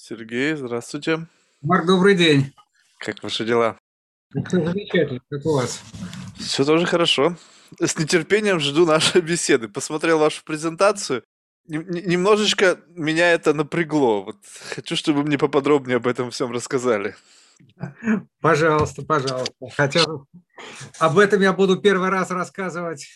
Сергей, здравствуйте. Марк, добрый день. Как ваши дела? Все замечательно, как у вас? Все тоже хорошо. С нетерпением жду нашей беседы. Посмотрел вашу презентацию. Немножечко меня это напрягло. Вот хочу, чтобы мне поподробнее об этом всем рассказали. Пожалуйста, пожалуйста. Хотя об этом я буду первый раз рассказывать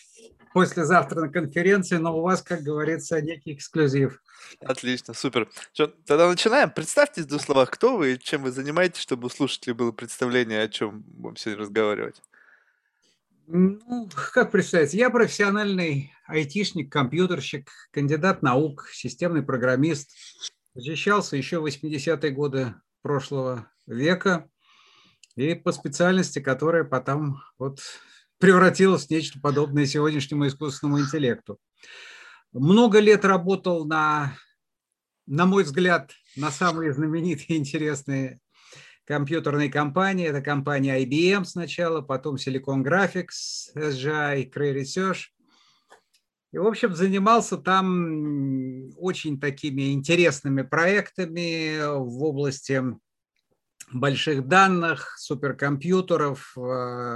послезавтра на конференции, но у вас, как говорится, некий эксклюзив. Отлично, супер. Что, тогда начинаем. Представьте в двух словах, кто вы и чем вы занимаетесь, чтобы у слушателей было представление, о чем будем сегодня разговаривать. Ну, как представить? Я профессиональный айтишник, компьютерщик, кандидат наук, системный программист. Защищался еще в 80-е годы прошлого века и по специальности, которая потом вот превратилась в нечто подобное сегодняшнему искусственному интеллекту. Много лет работал на, на мой взгляд, на самые знаменитые интересные компьютерные компании. Это компания IBM сначала, потом Silicon Graphics, SGI, Cray Research. И, в общем, занимался там очень такими интересными проектами в области больших данных, суперкомпьютеров, э,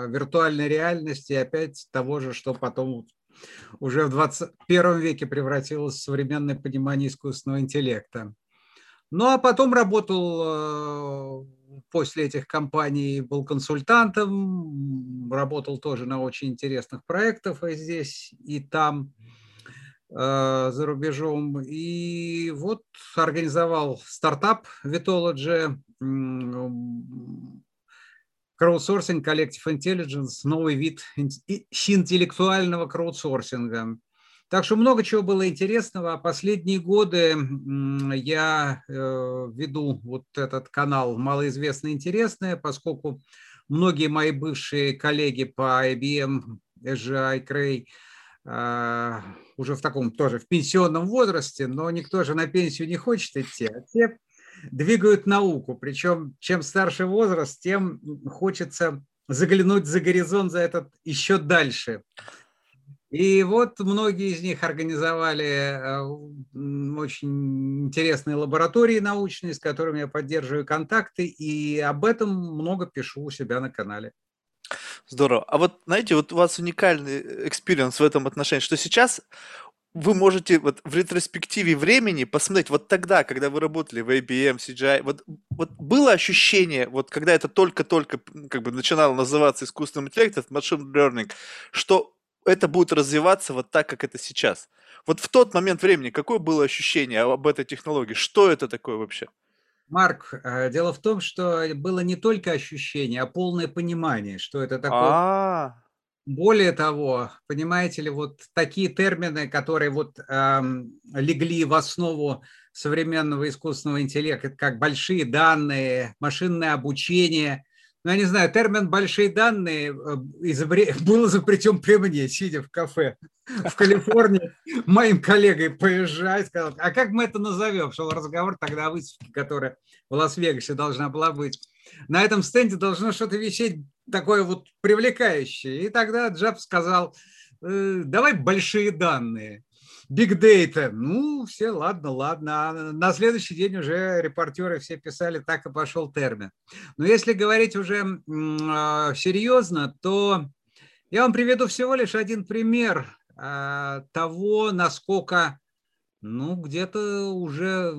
виртуальной реальности, опять того же, что потом уже в 21 веке превратилось в современное понимание искусственного интеллекта. Ну а потом работал э, после этих компаний, был консультантом, работал тоже на очень интересных проектах и здесь, и там. Э, за рубежом. И вот организовал стартап Vitology, краудсорсинг, Collective Intelligence, новый вид интеллектуального краудсорсинга. Так что много чего было интересного. А последние годы я э, веду вот этот канал «Малоизвестное интересное», поскольку многие мои бывшие коллеги по IBM, SGI, Cray – уже в таком тоже в пенсионном возрасте, но никто же на пенсию не хочет идти, а те двигают науку. Причем чем старше возраст, тем хочется заглянуть за горизонт, за этот еще дальше. И вот многие из них организовали а, очень интересные лаборатории научные, с которыми я поддерживаю контакты, и об этом много пишу у себя на канале. Здорово. А вот, знаете, вот у вас уникальный experience в этом отношении, что сейчас вы можете вот в ретроспективе времени посмотреть, вот тогда, когда вы работали в IBM, CGI, вот, вот было ощущение, вот когда это только-только как бы начинало называться искусственным интеллектом, machine learning, что это будет развиваться вот так, как это сейчас. Вот в тот момент времени какое было ощущение об этой технологии? Что это такое вообще? Марк, э, дело в том, что было не только ощущение, а полное понимание, что это такое. А. Более того, понимаете ли, вот такие термины, которые вот эм, легли в основу современного искусственного интеллекта, как большие данные, машинное обучение, ну, я не знаю, термин «большие данные» э, изобре... был изобретен при мне, сидя в кафе в Калифорнии, моим коллегой поезжать, сказал, а как мы это назовем? Шел разговор тогда о выставке, которая в Лас-Вегасе должна была быть. На этом стенде должно что-то висеть такое вот привлекающее. И тогда Джаб сказал, «Э, давай большие данные. Big Data. Ну, все, ладно, ладно. А на следующий день уже репортеры все писали, так и пошел термин. Но если говорить уже э, серьезно, то я вам приведу всего лишь один пример э, того, насколько, ну, где-то уже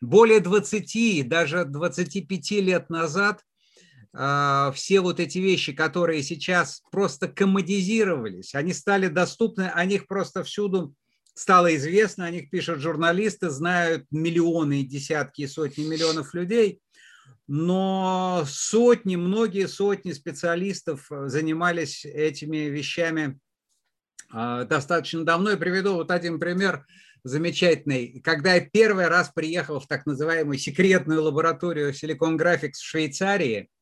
более 20, даже 25 лет назад все вот эти вещи, которые сейчас просто коммодизировались, они стали доступны, о них просто всюду стало известно, о них пишут журналисты, знают миллионы, десятки и сотни миллионов людей, но сотни, многие сотни специалистов занимались этими вещами а, достаточно давно. Я приведу вот один пример замечательный. Когда я первый раз приехал в так называемую секретную лабораторию Silicon Graphics в Швейцарии – а,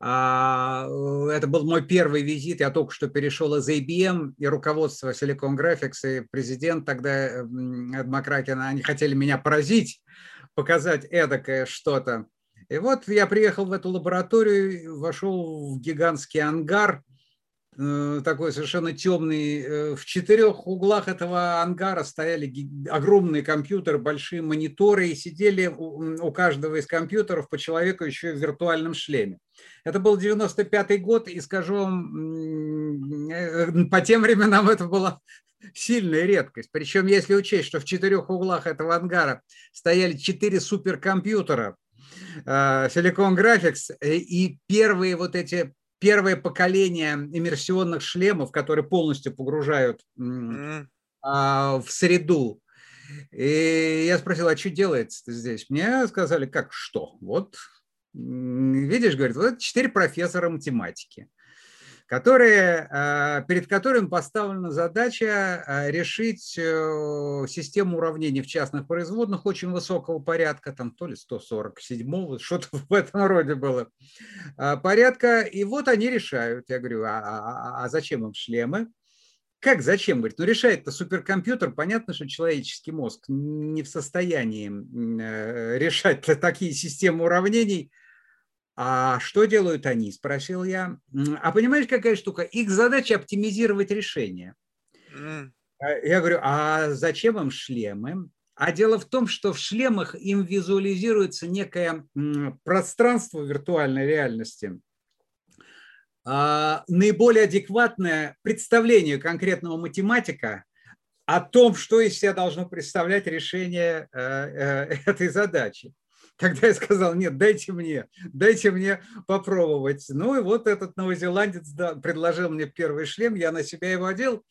это был мой первый визит. Я только что перешел из IBM и руководство Silicon Graphics, и президент тогда, Демократин, они хотели меня поразить, показать эдакое что-то. И вот я приехал в эту лабораторию, вошел в гигантский ангар, э, такой совершенно темный. Э, в четырех углах этого ангара стояли огромные компьютеры, большие мониторы, и сидели у каждого из компьютеров по человеку еще в виртуальном шлеме. Это был 95 год, и скажу вам, э, по тем временам это была сильная редкость. Причем, если учесть, что в четырех углах этого ангара стояли четыре суперкомпьютера, Silicon Graphics, и первые вот эти первое поколение иммерсионных шлемов, которые полностью погружают mm. а, в среду. И я спросил, а что делается здесь? Мне сказали, как что? Вот, видишь, говорит, вот четыре профессора математики которые, а, перед которыми поставлена задача а, решить э, систему уравнений в частных производных очень высокого порядка, там то ли 147, что-то в этом роде было а, порядка, и вот они решают. Я говорю, а, а, а зачем им шлемы? Как, зачем? Говорит, ну решает-то суперкомпьютер. Понятно, что человеческий мозг не в состоянии э, решать такие системы уравнений – а что делают они? Спросил я. А понимаешь, какая штука? Их задача оптимизировать решение. Mm. Я говорю, а зачем им шлемы? А дело в том, что в шлемах им визуализируется некое пространство виртуальной реальности, а, наиболее адекватное представление конкретного математика о том, что из себя должно представлять решение э, э, этой задачи. Тогда я сказал, нет, дайте мне, дайте мне попробовать. Ну и вот этот новозеландец да, предложил мне первый шлем, я на себя его одел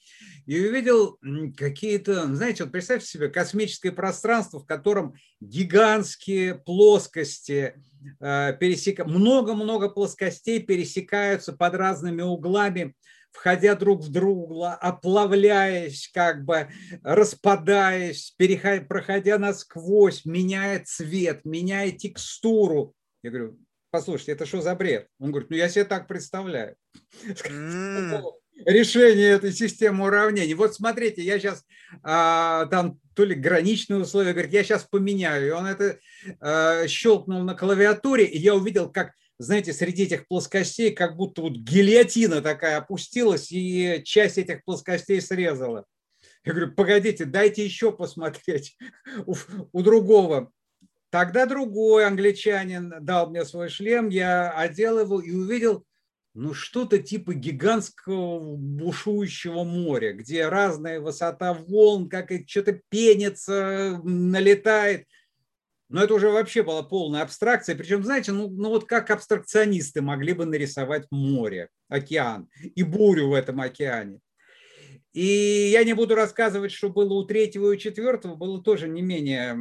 и увидел какие-то, знаете, вот представьте себе космическое пространство, в котором гигантские плоскости, э, пересека... много-много плоскостей пересекаются под разными углами, входя друг в друга, оплавляясь, как бы распадаясь, переходя, проходя насквозь, меняя цвет, меняя текстуру. Я говорю, послушайте, это что за бред? Он говорит, ну я себе так представляю. Решение этой системы уравнений. Вот смотрите, я сейчас а, там то ли граничные условия, говорит, я сейчас поменяю. И он это а, щелкнул на клавиатуре, и я увидел, как знаете, среди этих плоскостей как будто вот гильотина такая опустилась и часть этих плоскостей срезала. Я говорю, погодите, дайте еще посмотреть у, у другого. Тогда другой англичанин дал мне свой шлем, я одел его и увидел, ну, что-то типа гигантского бушующего моря, где разная высота волн, как что-то пенится, налетает. Но это уже вообще была полная абстракция. Причем, знаете, ну, ну вот как абстракционисты могли бы нарисовать море, океан и бурю в этом океане. И я не буду рассказывать, что было у третьего и четвертого, было тоже не менее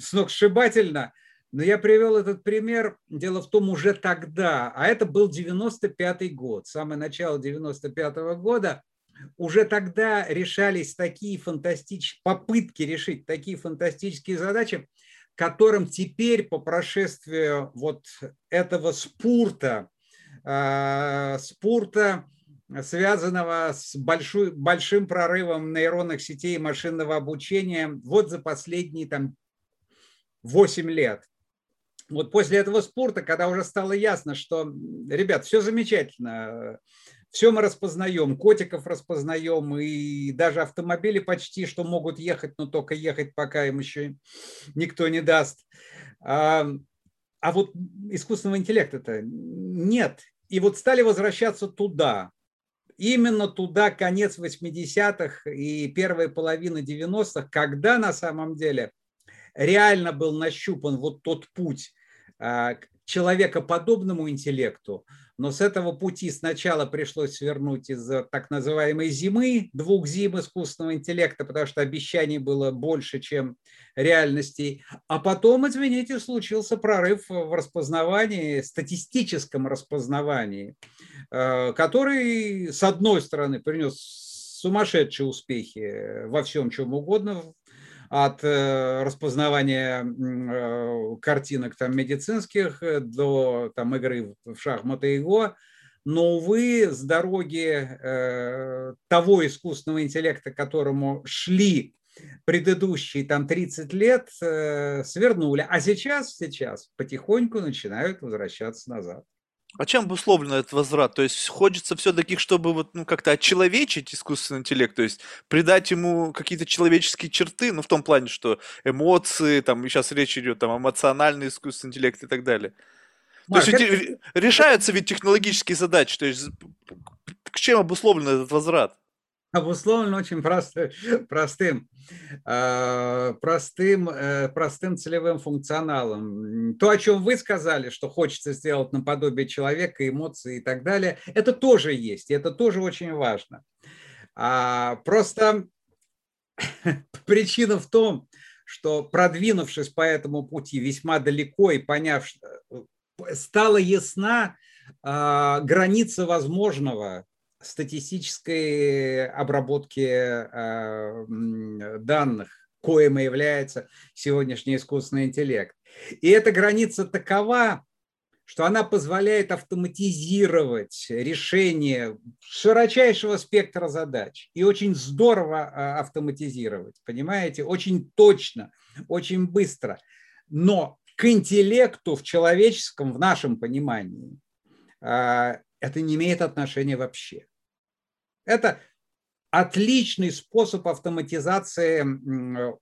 сногсшибательно. Но я привел этот пример, дело в том, уже тогда, а это был 95-й год, самое начало 95-го года, уже тогда решались такие фантастические, попытки решить такие фантастические задачи, которым теперь по прошествию вот этого спорта, э, спорта, связанного с большой, большим прорывом нейронных сетей и машинного обучения вот за последние там 8 лет. Вот после этого спорта, когда уже стало ясно, что, ребят, все замечательно, все мы распознаем, котиков распознаем, и даже автомобили почти что могут ехать, но только ехать, пока им еще никто не даст. А, а вот искусственного интеллекта-то нет. И вот стали возвращаться туда, именно туда, конец 80-х и первая половина 90-х, когда на самом деле реально был нащупан вот тот путь а, человекоподобному интеллекту, но с этого пути сначала пришлось свернуть из так называемой зимы, двух зим искусственного интеллекта, потому что обещаний было больше, чем реальностей. А потом, извините, случился прорыв в распознавании, статистическом распознавании, э, который, с одной стороны, принес сумасшедшие успехи во всем, чем угодно, от э, распознавания э, картинок там, медицинских до там, игры в шахматы и го. Но, увы, с дороги э, того искусственного интеллекта, которому шли предыдущие там 30 лет, свернули. А сейчас, сейчас потихоньку начинают возвращаться назад. А чем обусловлен этот возврат? То есть хочется все-таки, чтобы вот, ну, как-то отчеловечить искусственный интеллект, то есть придать ему какие-то человеческие черты, ну, в том плане, что эмоции, там, сейчас речь идет там, эмоциональный искусственный интеллект и так далее. Марк, то есть это... решаются ведь технологические задачи, то есть к чем обусловлен этот возврат? Обусловлен очень просто, простым, а, простым, э, простым целевым функционалом. То, о чем вы сказали, что хочется сделать наподобие человека, эмоции и так далее, это тоже есть, и это тоже очень важно. А, просто причина в том, что продвинувшись по этому пути весьма далеко и поняв, э, стала ясна а, граница возможного статистической обработки э, данных, коим и является сегодняшний искусственный интеллект. И эта граница такова, что она позволяет автоматизировать решение широчайшего спектра задач. И очень здорово э, автоматизировать, понимаете? Очень точно, очень быстро. Но к интеллекту в человеческом, в нашем понимании, э, это не имеет отношения вообще. Это отличный способ автоматизации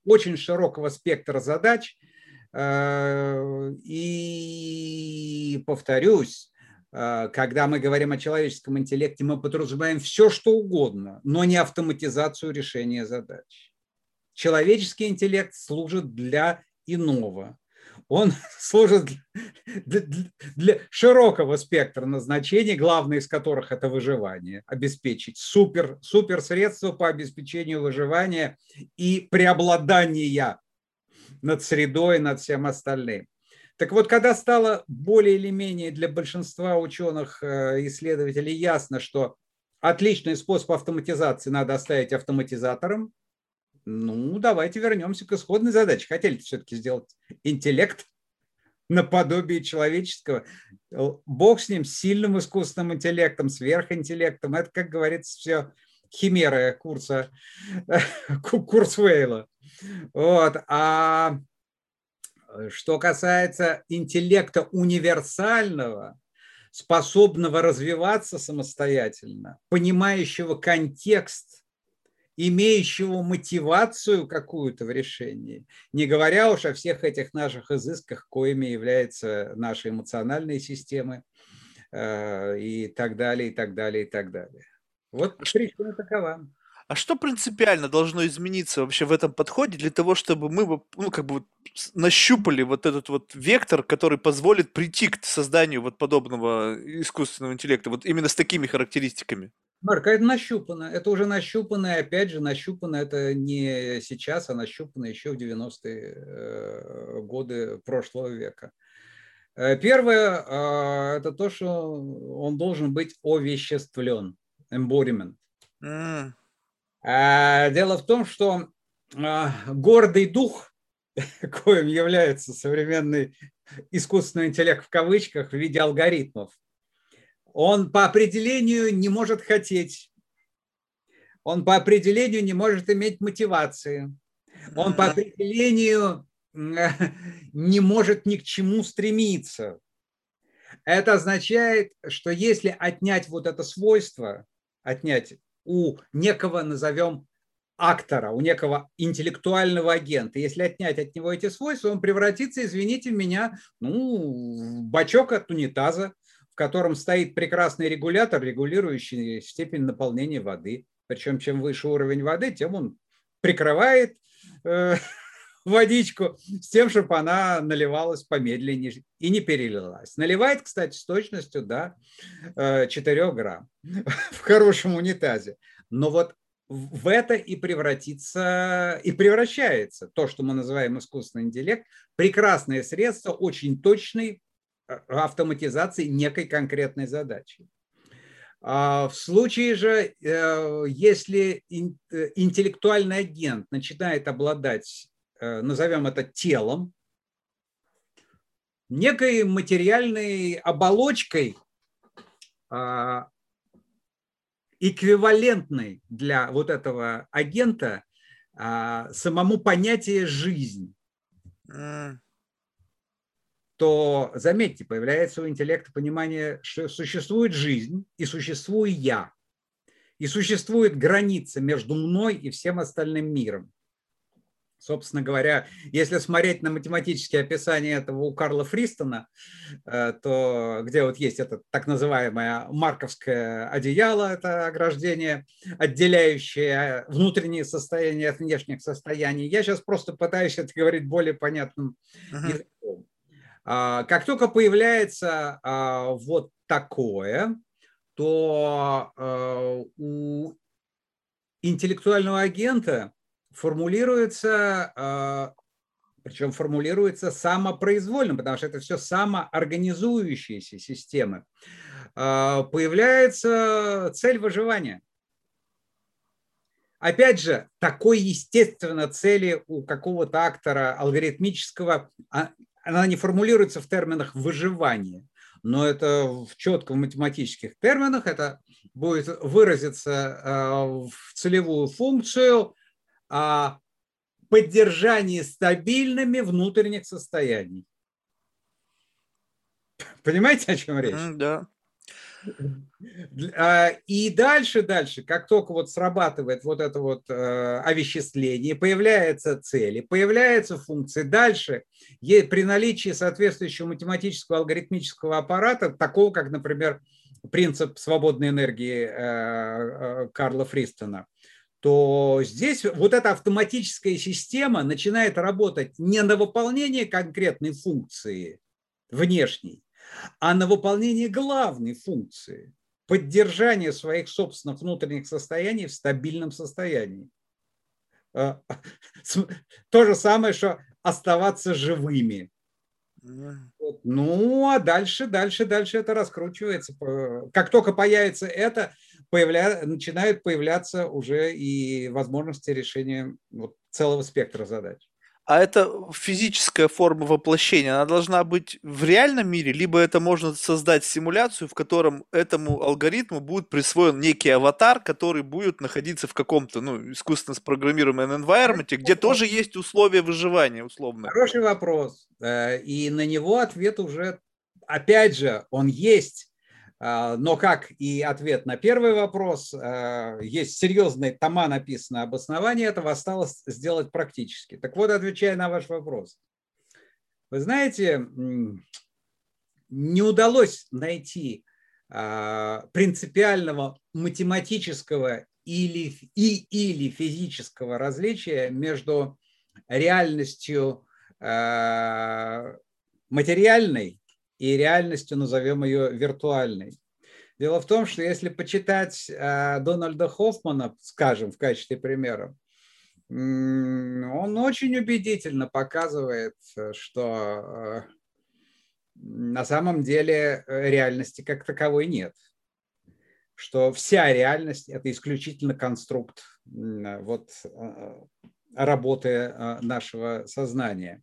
очень широкого спектра задач. Э, и повторюсь, э, когда мы говорим о человеческом интеллекте, мы подразумеваем все, что угодно, но не автоматизацию решения задач. Человеческий интеллект служит для иного он служит для, для широкого спектра назначений, главное из которых это выживание, обеспечить супер, супер средства по обеспечению выживания и преобладания над средой, над всем остальным. Так вот, когда стало более или менее для большинства ученых, э, исследователей ясно, что отличный способ автоматизации надо оставить автоматизатором, ну, давайте вернемся к исходной задаче. Хотели все-таки сделать интеллект наподобие человеческого. Бог с ним, с сильным искусственным интеллектом, сверхинтеллектом. Это, как говорится, все химера курса, курс Вейла. Вот. А что касается интеллекта универсального, способного развиваться самостоятельно, понимающего контекст имеющего мотивацию какую-то в решении, не говоря уж о всех этих наших изысках, коими являются наши эмоциональные системы э, и так далее, и так далее, и так далее. Вот причина такова. А что принципиально должно измениться вообще в этом подходе для того, чтобы мы ну, как бы нащупали вот этот вот вектор, который позволит прийти к созданию вот подобного искусственного интеллекта, вот именно с такими характеристиками? Марк, а это нащупано. Это уже нащупано, и опять же, нащупано это не сейчас, а нащупано еще в 90-е э, годы прошлого века. Э, первое а, – это то, что он должен быть овеществлен, embodiment. Mm. Дело в том, что а, гордый дух, коим является современный искусственный интеллект в кавычках в виде алгоритмов, он по определению не может хотеть. Он по определению не может иметь мотивации. Он по определению не может ни к чему стремиться. Это означает, что если отнять вот это свойство, отнять у некого, назовем, актора, у некого интеллектуального агента, если отнять от него эти свойства, он превратится, извините меня, ну, в бачок от унитаза, котором стоит прекрасный регулятор, регулирующий степень наполнения воды. Причем чем выше уровень воды, тем он прикрывает э, водичку с тем, чтобы она наливалась помедленнее и не перелилась. Наливает, кстати, с точностью до 4 э, грамм в хорошем унитазе. Но вот в это и превратится, и превращается то, что мы называем искусственный интеллект, прекрасное средство, очень точный, Э, автоматизации некой конкретной задачи. А в случае же, э, если интеллектуальный агент начинает обладать, назовем это телом, некой материальной оболочкой, а, эквивалентной для вот этого агента а, самому понятие жизнь то, заметьте, появляется у интеллекта понимание, что существует жизнь и существую я. И существует граница между мной и всем остальным миром. Собственно говоря, если смотреть на математические описания этого у Карла Фристона, э, то где вот есть это так называемое марковское одеяло, это ограждение, отделяющее внутренние состояния от внешних состояний. Я сейчас просто пытаюсь это говорить более понятным uh-huh. языком. А, как только появляется а, вот такое, то э, у интеллектуального агента формулируется, а, причем формулируется самопроизвольно, потому что это все самоорганизующиеся системы, а, появляется цель выживания. Опять же, такой естественно цели у какого-то актора алгоритмического, а, она не формулируется в терминах выживания, но это в четко в математических терминах это будет выразиться в целевую функцию поддержании стабильными внутренних состояний. Понимаете, о чем речь? Mm, да. А, и дальше, дальше, как только вот срабатывает вот это вот э, овеществление, появляются цели, появляются функции, дальше при наличии соответствующего математического алгоритмического аппарата, такого как, например, принцип свободной энергии э, э, Карла Фристона, то здесь вот эта автоматическая система начинает работать не на выполнение конкретной функции внешней, а на выполнение главной функции – поддержание своих собственных внутренних состояний в стабильном состоянии. А, то же самое, что оставаться живыми. Ну, а дальше, дальше, дальше это раскручивается. Как только появится это, появля... начинают появляться уже и возможности решения вот целого спектра задач. А это физическая форма воплощения, она должна быть в реальном мире, либо это можно создать симуляцию, в котором этому алгоритму будет присвоен некий аватар, который будет находиться в каком-то, ну, искусственно спрограммируемом environment, где тоже есть условия выживания, условно. Хороший вопрос. Э, и на него ответ уже, опять же, он есть но как и ответ на первый вопрос, а, есть серьезные тома написано обоснование этого, осталось сделать практически. Так вот, отвечая на ваш вопрос. Вы знаете, не удалось найти а, принципиального математического или, и, или физического различия между реальностью материальной и реальностью назовем ее виртуальной. Дело в том, что если почитать э, Дональда Хоффмана, скажем, в качестве примера, он очень убедительно показывает, что э, на самом деле э, реальности как таковой нет. Что вся реальность – это исключительно конструкт вот, работы нашего сознания.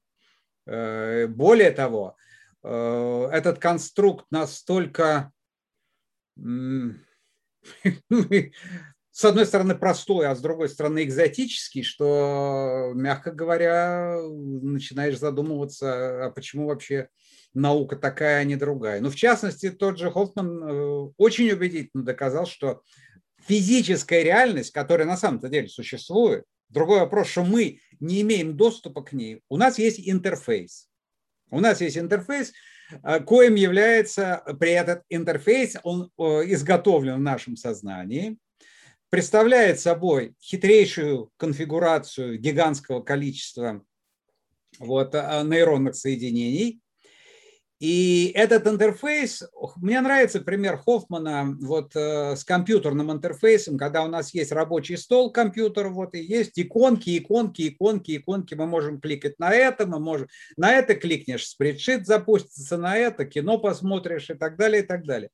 Более того, этот конструкт настолько, с одной стороны, простой, а с другой стороны, экзотический, что, мягко говоря, начинаешь задумываться, а почему вообще наука такая, а не другая. Ну, в частности, тот же Хоффман э, очень убедительно доказал, что физическая реальность, которая на самом-то деле существует, другой вопрос, что мы не имеем доступа к ней, у нас есть интерфейс. У нас есть интерфейс, э, коим является при этот интерфейс, он э, изготовлен в нашем сознании, представляет собой хитрейшую конфигурацию гигантского количества вот, э, нейронных соединений, и этот интерфейс, мне нравится пример Хоффмана вот э, с компьютерным интерфейсом, когда у нас есть рабочий стол компьютера, вот и есть иконки, иконки, иконки, иконки, мы можем кликать на это, мы можем на это кликнешь, спредшит запустится на это, кино посмотришь и так далее, и так далее.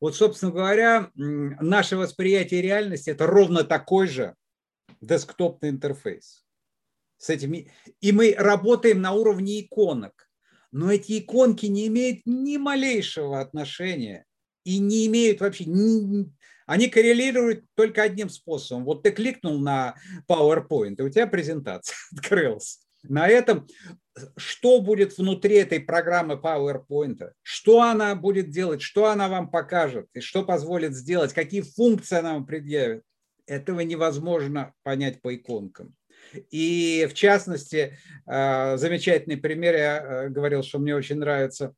Вот, собственно говоря, наше восприятие реальности – это ровно такой же десктопный интерфейс. С этими... И мы работаем на уровне иконок но эти иконки не имеют ни малейшего отношения и не имеют вообще, ни, они коррелируют только одним способом. Вот ты кликнул на PowerPoint, и у тебя презентация открылась. на этом, что будет внутри этой программы PowerPoint, что она будет делать, что она вам покажет и что позволит сделать, какие функции она вам предъявит. Этого невозможно понять по иконкам. И в частности, э, замечательный пример, я э, говорил, что мне очень нравится.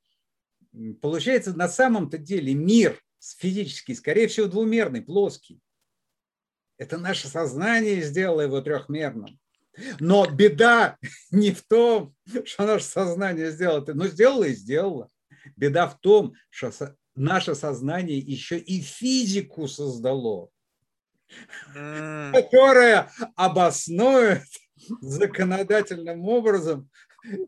Получается, на самом-то деле мир физический, скорее всего, двумерный, плоский. Это наше сознание сделало его трехмерным. Но беда не в том, что наше сознание сделало но сделало и сделало. Беда в том, что наше сознание еще и физику создало, mm. которая обоснует законодательным образом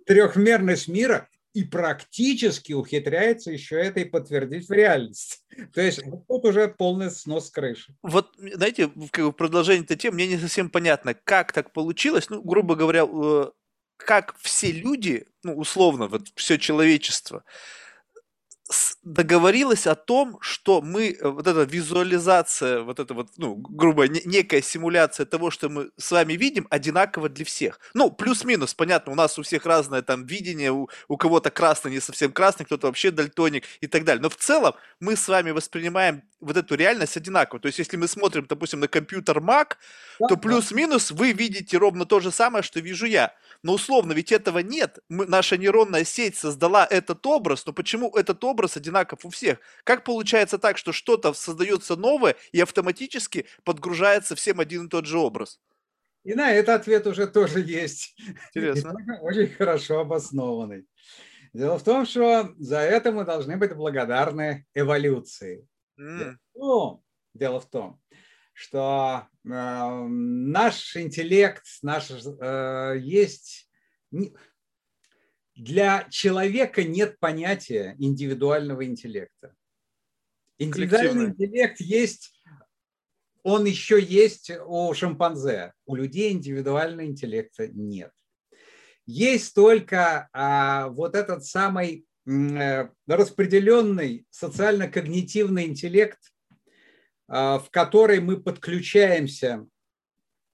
трехмерность мира и практически ухитряется еще это и подтвердить в реальности. То есть тут уже полный снос крыши. Вот, знаете, в продолжение этой темы мне не совсем понятно, как так получилось, ну, грубо говоря, э, как все люди, ну, условно, вот все человечество, договорилась о том, что мы, э, вот эта визуализация, вот это вот, ну, грубо, некая симуляция того, что мы с вами видим, одинаково для всех. Ну, плюс-минус, понятно, у нас у всех разное там видение, у, у кого-то красный, не совсем красный, кто-то вообще дальтоник и так далее. Но в целом мы с вами воспринимаем вот эту реальность одинаково. То есть, если мы смотрим, допустим, на компьютер Mac, да, то плюс-минус вы видите ровно то же самое, что вижу я. Но условно, ведь этого нет. Мы, наша нейронная сеть создала этот образ, но почему этот образ одинаков у всех? Как получается так, что что-то создается новое и автоматически подгружается всем один и тот же образ? И на этот ответ уже тоже есть. Интересно. Очень хорошо обоснованный. Дело в том, что за это мы должны быть благодарны эволюции. Mm. Ну, дело в том, что э, наш интеллект, наш э, есть... Для человека нет понятия индивидуального интеллекта. Индивидуальный интеллект есть, он еще есть у шимпанзе. У людей индивидуального интеллекта нет. Есть только а, вот этот самый э, распределенный социально-когнитивный интеллект, а, в которой мы подключаемся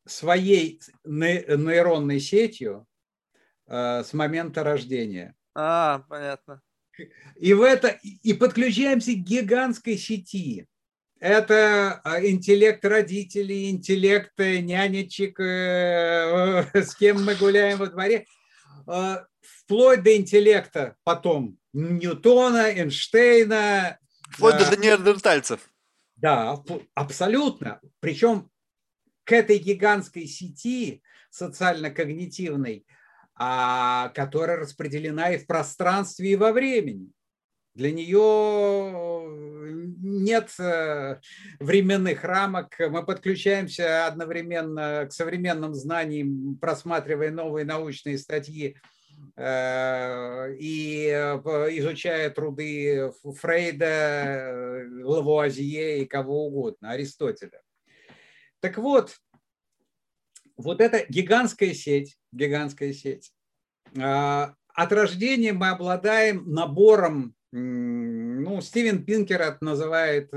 своей нейронной сетью а, с момента рождения. А, понятно. И, в это, и подключаемся к гигантской сети. Это а, интеллект родителей, интеллект нянечек, э, с кем мы гуляем во дворе, вплоть до интеллекта потом Ньютона, Эйнштейна. Вплоть до неандертальцев. Да, абсолютно. Причем к этой гигантской сети социально-когнитивной, которая распределена и в пространстве, и во времени. Для нее нет э, временных рамок. Мы подключаемся одновременно к современным знаниям, просматривая новые научные статьи Э, и э, изучая труды Фрейда, Лавуазье и кого угодно, Аристотеля. Так вот, вот эта гигантская сеть, гигантская сеть, э, от рождения мы обладаем набором, ну, Стивен Пинкер это называет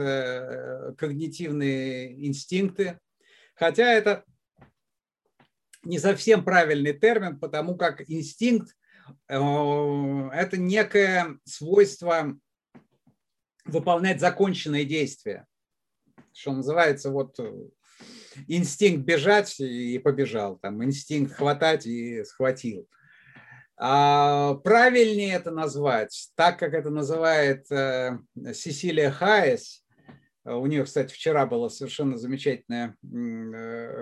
когнитивные инстинкты, хотя это не совсем правильный термин, потому как инстинкт э, – это некое свойство выполнять законченные действия, что называется вот э, инстинкт бежать и побежал, там инстинкт хватать и схватил. А правильнее это назвать, так как это называет э, Сесилия Хайес. У нее, кстати, вчера была совершенно замечательная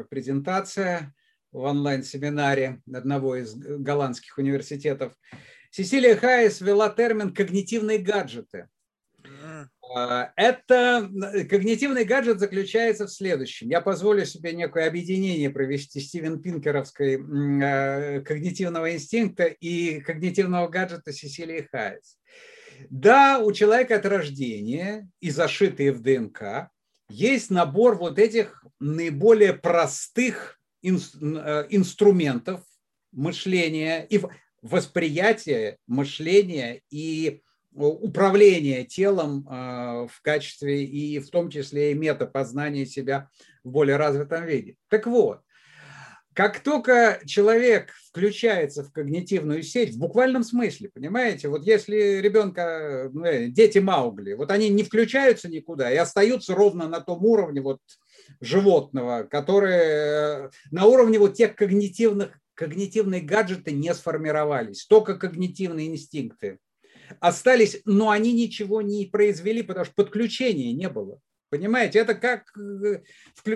презентация в онлайн-семинаре одного из голландских университетов. Сесилия Хайес ввела термин «когнитивные гаджеты». А, это когнитивный гаджет заключается в следующем. Я позволю себе некое объединение провести Стивен Пинкеровской э, когнитивного инстинкта и когнитивного гаджета Сесилии Хайес. Да, у человека от рождения и зашитые в ДНК есть набор вот этих наиболее простых Э, инструментов мышления и восприятия мышления и управления телом э, в качестве и в том числе и метапознания себя в более развитом виде. Так вот, как только человек включается в когнитивную сеть, в буквальном смысле, понимаете, вот если ребенка, ну, э, дети Маугли, вот они не включаются никуда и остаются ровно на том уровне вот животного, которые э, на уровне вот тех когнитивных, когнитивные гаджеты не сформировались, только когнитивные инстинкты остались, но они ничего не произвели, потому что подключения не было. Понимаете, это как э,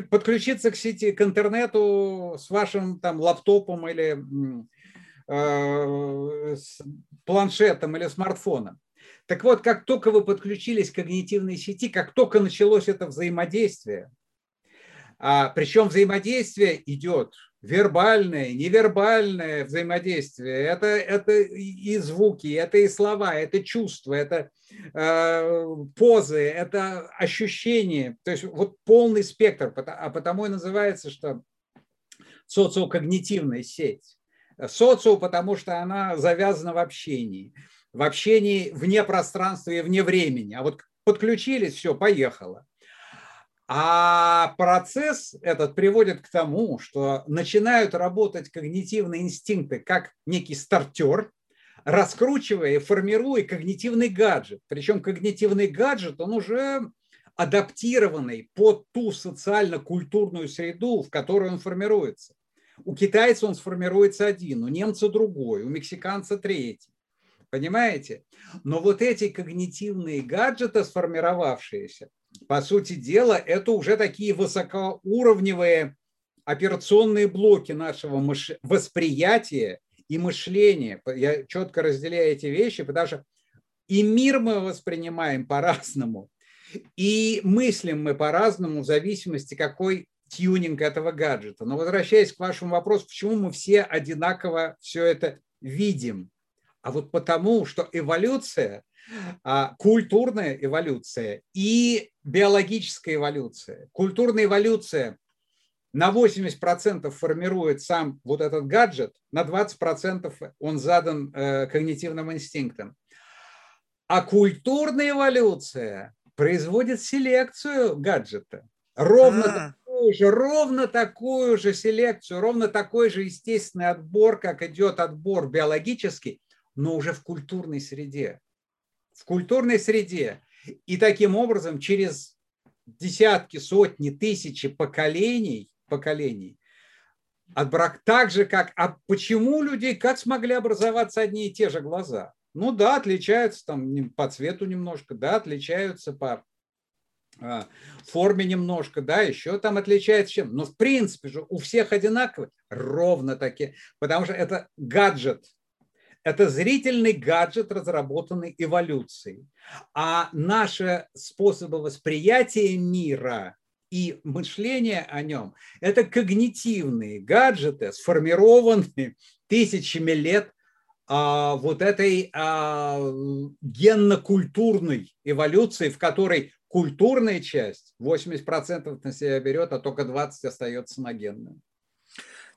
подключиться к сети, к интернету с вашим там лаптопом или э, с планшетом или смартфоном. Так вот, как только вы подключились к когнитивной сети, как только началось это взаимодействие, а, причем взаимодействие идет вербальное, невербальное взаимодействие. Это, это и звуки, это и слова, это чувства, это э, позы, это ощущения. То есть вот полный спектр, а потому и называется, что социокогнитивная сеть. Социо, потому что она завязана в общении. В общении вне пространства и вне времени. А вот подключились, все, поехало. А процесс этот приводит к тому, что начинают работать когнитивные инстинкты как некий стартер, раскручивая и формируя когнитивный гаджет. Причем когнитивный гаджет, он уже адаптированный под ту социально-культурную среду, в которой он формируется. У китайца он сформируется один, у немца другой, у мексиканца третий. Понимаете? Но вот эти когнитивные гаджеты, сформировавшиеся, по сути дела, это уже такие высокоуровневые операционные блоки нашего восприятия и мышления. Я четко разделяю эти вещи, потому что и мир мы воспринимаем по-разному, и мыслим мы по-разному в зависимости, какой тюнинг этого гаджета. Но возвращаясь к вашему вопросу, почему мы все одинаково все это видим? А вот потому, что эволюция культурная эволюция и биологическая эволюция. Культурная эволюция на 80% формирует сам вот этот гаджет, на 20% он задан э, когнитивным инстинктом. А культурная эволюция производит селекцию гаджета. Ровно а. такую же, ровно такую же селекцию, ровно такой же естественный отбор, как идет отбор биологический, но уже в культурной среде в культурной среде. И таким образом через десятки, сотни, тысячи поколений, поколений от брак так же, как... А почему людей, как смогли образоваться одни и те же глаза? Ну да, отличаются там по цвету немножко, да, отличаются по а, форме немножко, да, еще там отличается чем. Но в принципе же у всех одинаковые, ровно такие, потому что это гаджет, это зрительный гаджет, разработанный эволюцией. А наши способы восприятия мира и мышления о нем – это когнитивные гаджеты, сформированные тысячами лет а, вот этой а, генно-культурной эволюции, в которой культурная часть 80% на себя берет, а только 20% остается на генную.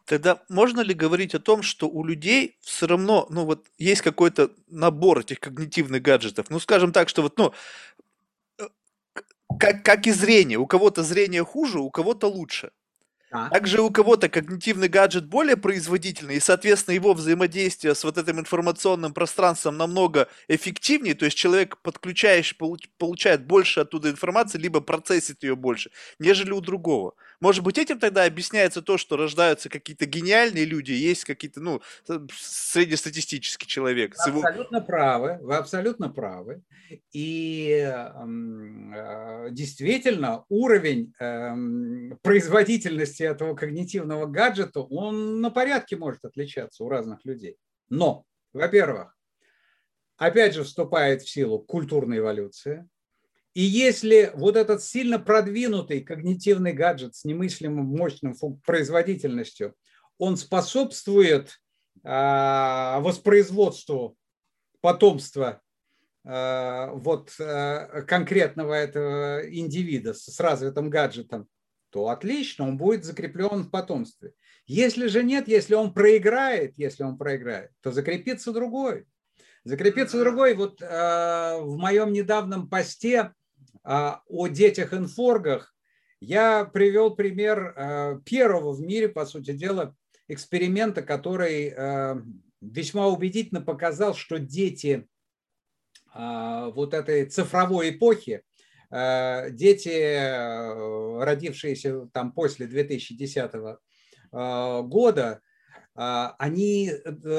Тогда можно ли говорить о том, что у людей все равно, ну вот есть какой-то набор этих когнитивных гаджетов? Ну, скажем так, что вот, ну, э, как, как и зрение. У кого-то зрение хуже, у кого-то лучше. Также у кого-то когнитивный гаджет более производительный, и, соответственно, его взаимодействие с вот этим информационным пространством намного эффективнее, то есть человек, подключаешь, получает больше оттуда информации, либо процессит ее больше, нежели у другого. Может быть, этим тогда объясняется то, что рождаются какие-то гениальные люди, есть какие-то, ну, среднестатистический человек. Вы абсолютно правы, вы абсолютно правы. И э, действительно, уровень э, производительности этого когнитивного гаджета, он на порядке может отличаться у разных людей. Но, во-первых, опять же вступает в силу культурная эволюция, и если вот этот сильно продвинутый когнитивный гаджет с немыслимым мощным производительностью, он способствует а, воспроизводству потомства а, вот а, конкретного этого индивида с развитым гаджетом, то отлично, он будет закреплен в потомстве. Если же нет, если он проиграет, если он проиграет, то закрепится другой. Закрепится другой. Вот в моем недавнем посте а, о детях-инфоргах, я привел пример а, первого в мире, по сути дела, эксперимента, который э, весьма убедительно показал, что дети э, вот этой цифровой эпохи, э, дети, родившиеся там после 2010 года, они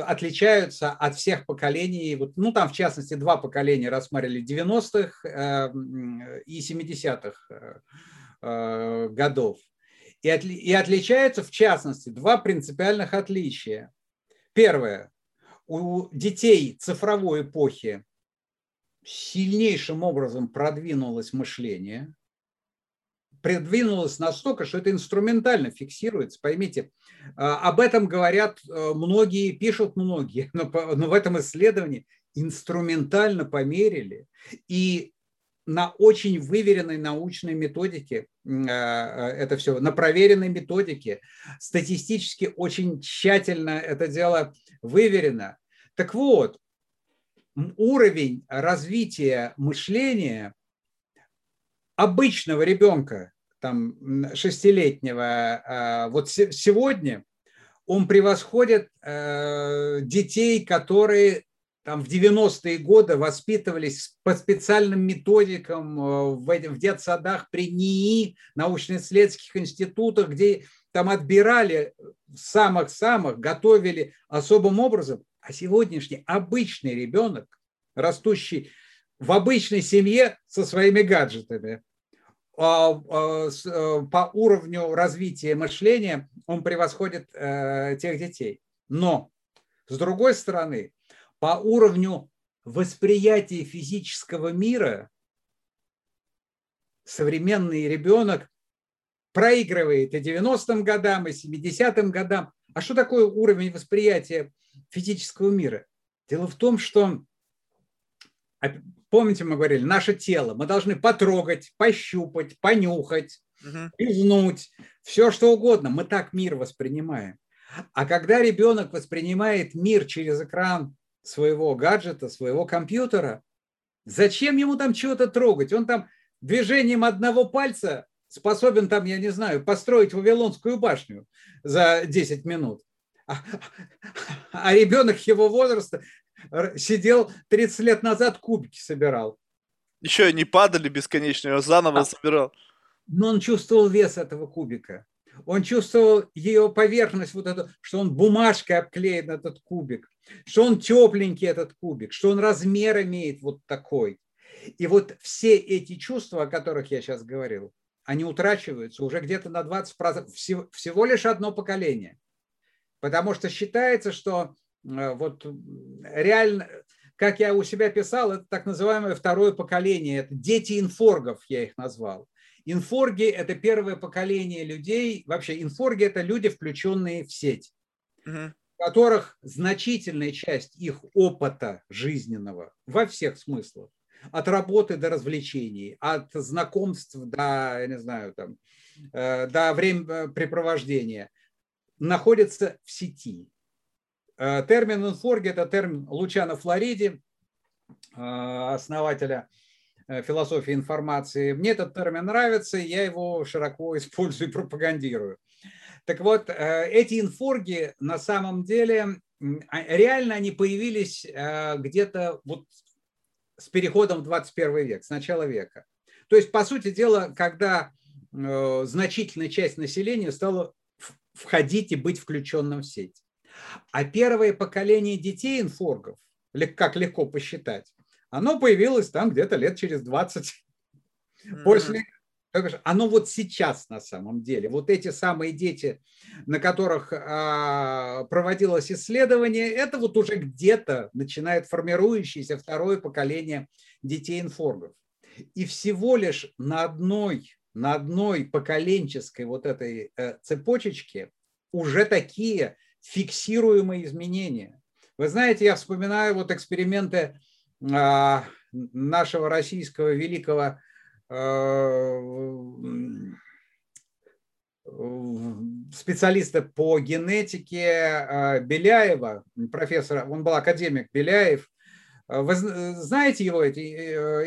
отличаются от всех поколений, вот, ну там в частности два поколения рассматривали 90-х и 70-х годов. И, отли, и отличаются, в частности, два принципиальных отличия. Первое. У детей цифровой эпохи сильнейшим образом продвинулось мышление, продвинулось настолько, что это инструментально фиксируется. Поймите, а, об этом говорят э, многие, пишут многие, но, но в этом исследовании инструментально померили. И на очень выверенной научной методике э, э, это все, на проверенной методике, статистически очень тщательно это дело выверено. Так вот, уровень развития мышления обычного ребенка, там, шестилетнего, э, вот сегодня он превосходит детей, которые там в 90-е годы воспитывались по специальным методикам э, в детсадах при НИИ, научно-исследовательских институтах, где там отбирали самых-самых, готовили особым образом. А сегодняшний обычный ребенок, растущий в обычной семье со своими гаджетами, а, а, э, по уровню развития мышления он превосходит э, тех детей. Но, с другой стороны, по уровню восприятия физического мира современный ребенок проигрывает и 90-м годам, и 70-м годам. А что такое уровень восприятия физического мира? Дело в том, что, помните, мы говорили, наше тело, мы должны потрогать, пощупать, понюхать, угу. изнуть, все что угодно. Мы так мир воспринимаем. А когда ребенок воспринимает мир через экран своего гаджета, своего компьютера. Зачем ему там чего-то трогать? Он там движением одного пальца способен там, я не знаю, построить Вавилонскую башню за 10 минут. А, а ребенок его возраста сидел 30 лет назад кубики собирал. Еще не падали бесконечно, его заново а, собирал. Но он чувствовал вес этого кубика. Он чувствовал ее поверхность, вот эту, что он бумажкой обклеен этот кубик что он тепленький, этот кубик, что он размер имеет вот такой. И вот все эти чувства, о которых я сейчас говорил, они утрачиваются уже где-то на 20%, всего, всего лишь одно поколение. Потому что считается, что э, вот реально, как я у себя писал, это так называемое второе поколение, это дети инфоргов, я их назвал. Инфорги – это первое поколение людей, вообще инфорги – это люди, включенные в сеть. Угу которых значительная часть их опыта жизненного во всех смыслах, от работы до развлечений, от знакомств до, я не знаю, там, э, до времяпрепровождения, находится в сети. Э, термин инфорги – это термин Лучана Флориди, э, основателя философии информации. Мне этот термин нравится, я его широко использую и пропагандирую. Так вот, э, эти инфорги на самом деле, а, реально они появились э, где-то вот с переходом в 21 век, с начала века. То есть, по сути дела, когда э, значительная часть населения стала входить и быть включенным в сеть. А первое поколение детей инфоргов, как легко посчитать, оно появилось там где-то лет через 20 после оно вот сейчас на самом деле, вот эти самые дети, на которых а, проводилось исследование, это вот уже где-то начинает формирующееся второе поколение детей-инфоргов. И всего лишь на одной, на одной поколенческой вот этой э, цепочечке уже такие фиксируемые изменения. Вы знаете, я вспоминаю вот эксперименты а, нашего российского великого Э, специалиста по генетике э, Беляева, профессора, он был академик Беляев. Вы знаете его эти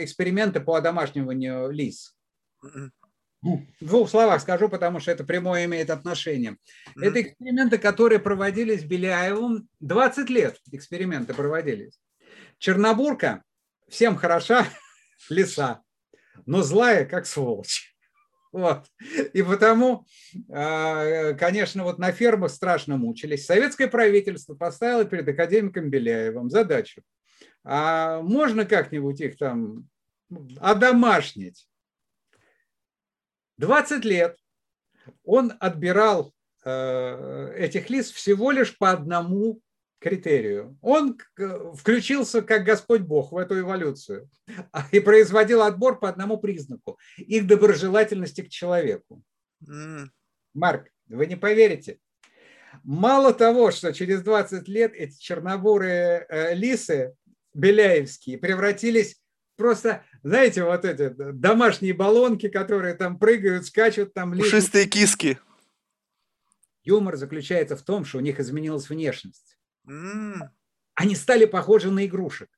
эксперименты по одомашниванию лис? М-м. В двух словах скажу, потому что это прямое имеет отношение. Mm-hmm. Это эксперименты, которые проводились Беляевым 20 лет. Эксперименты проводились. Чернобурка всем хороша, леса, но злая, как сволочь. Вот. И потому, а, конечно, вот на фермах страшно мучились. Советское правительство поставило перед академиком Беляевым задачу. А можно как-нибудь их там одомашнить? 20 лет он отбирал э, этих лис всего лишь по одному критерию. Он включился как Господь Бог в эту эволюцию и производил отбор по одному признаку – их доброжелательности к человеку. Mm. Марк, вы не поверите, мало того, что через 20 лет эти чернобурые э, лисы беляевские превратились просто, знаете, вот эти домашние баллонки, которые там прыгают, скачут, там. Пушистые киски. Юмор заключается в том, что у них изменилась внешность. Они стали похожи на игрушек.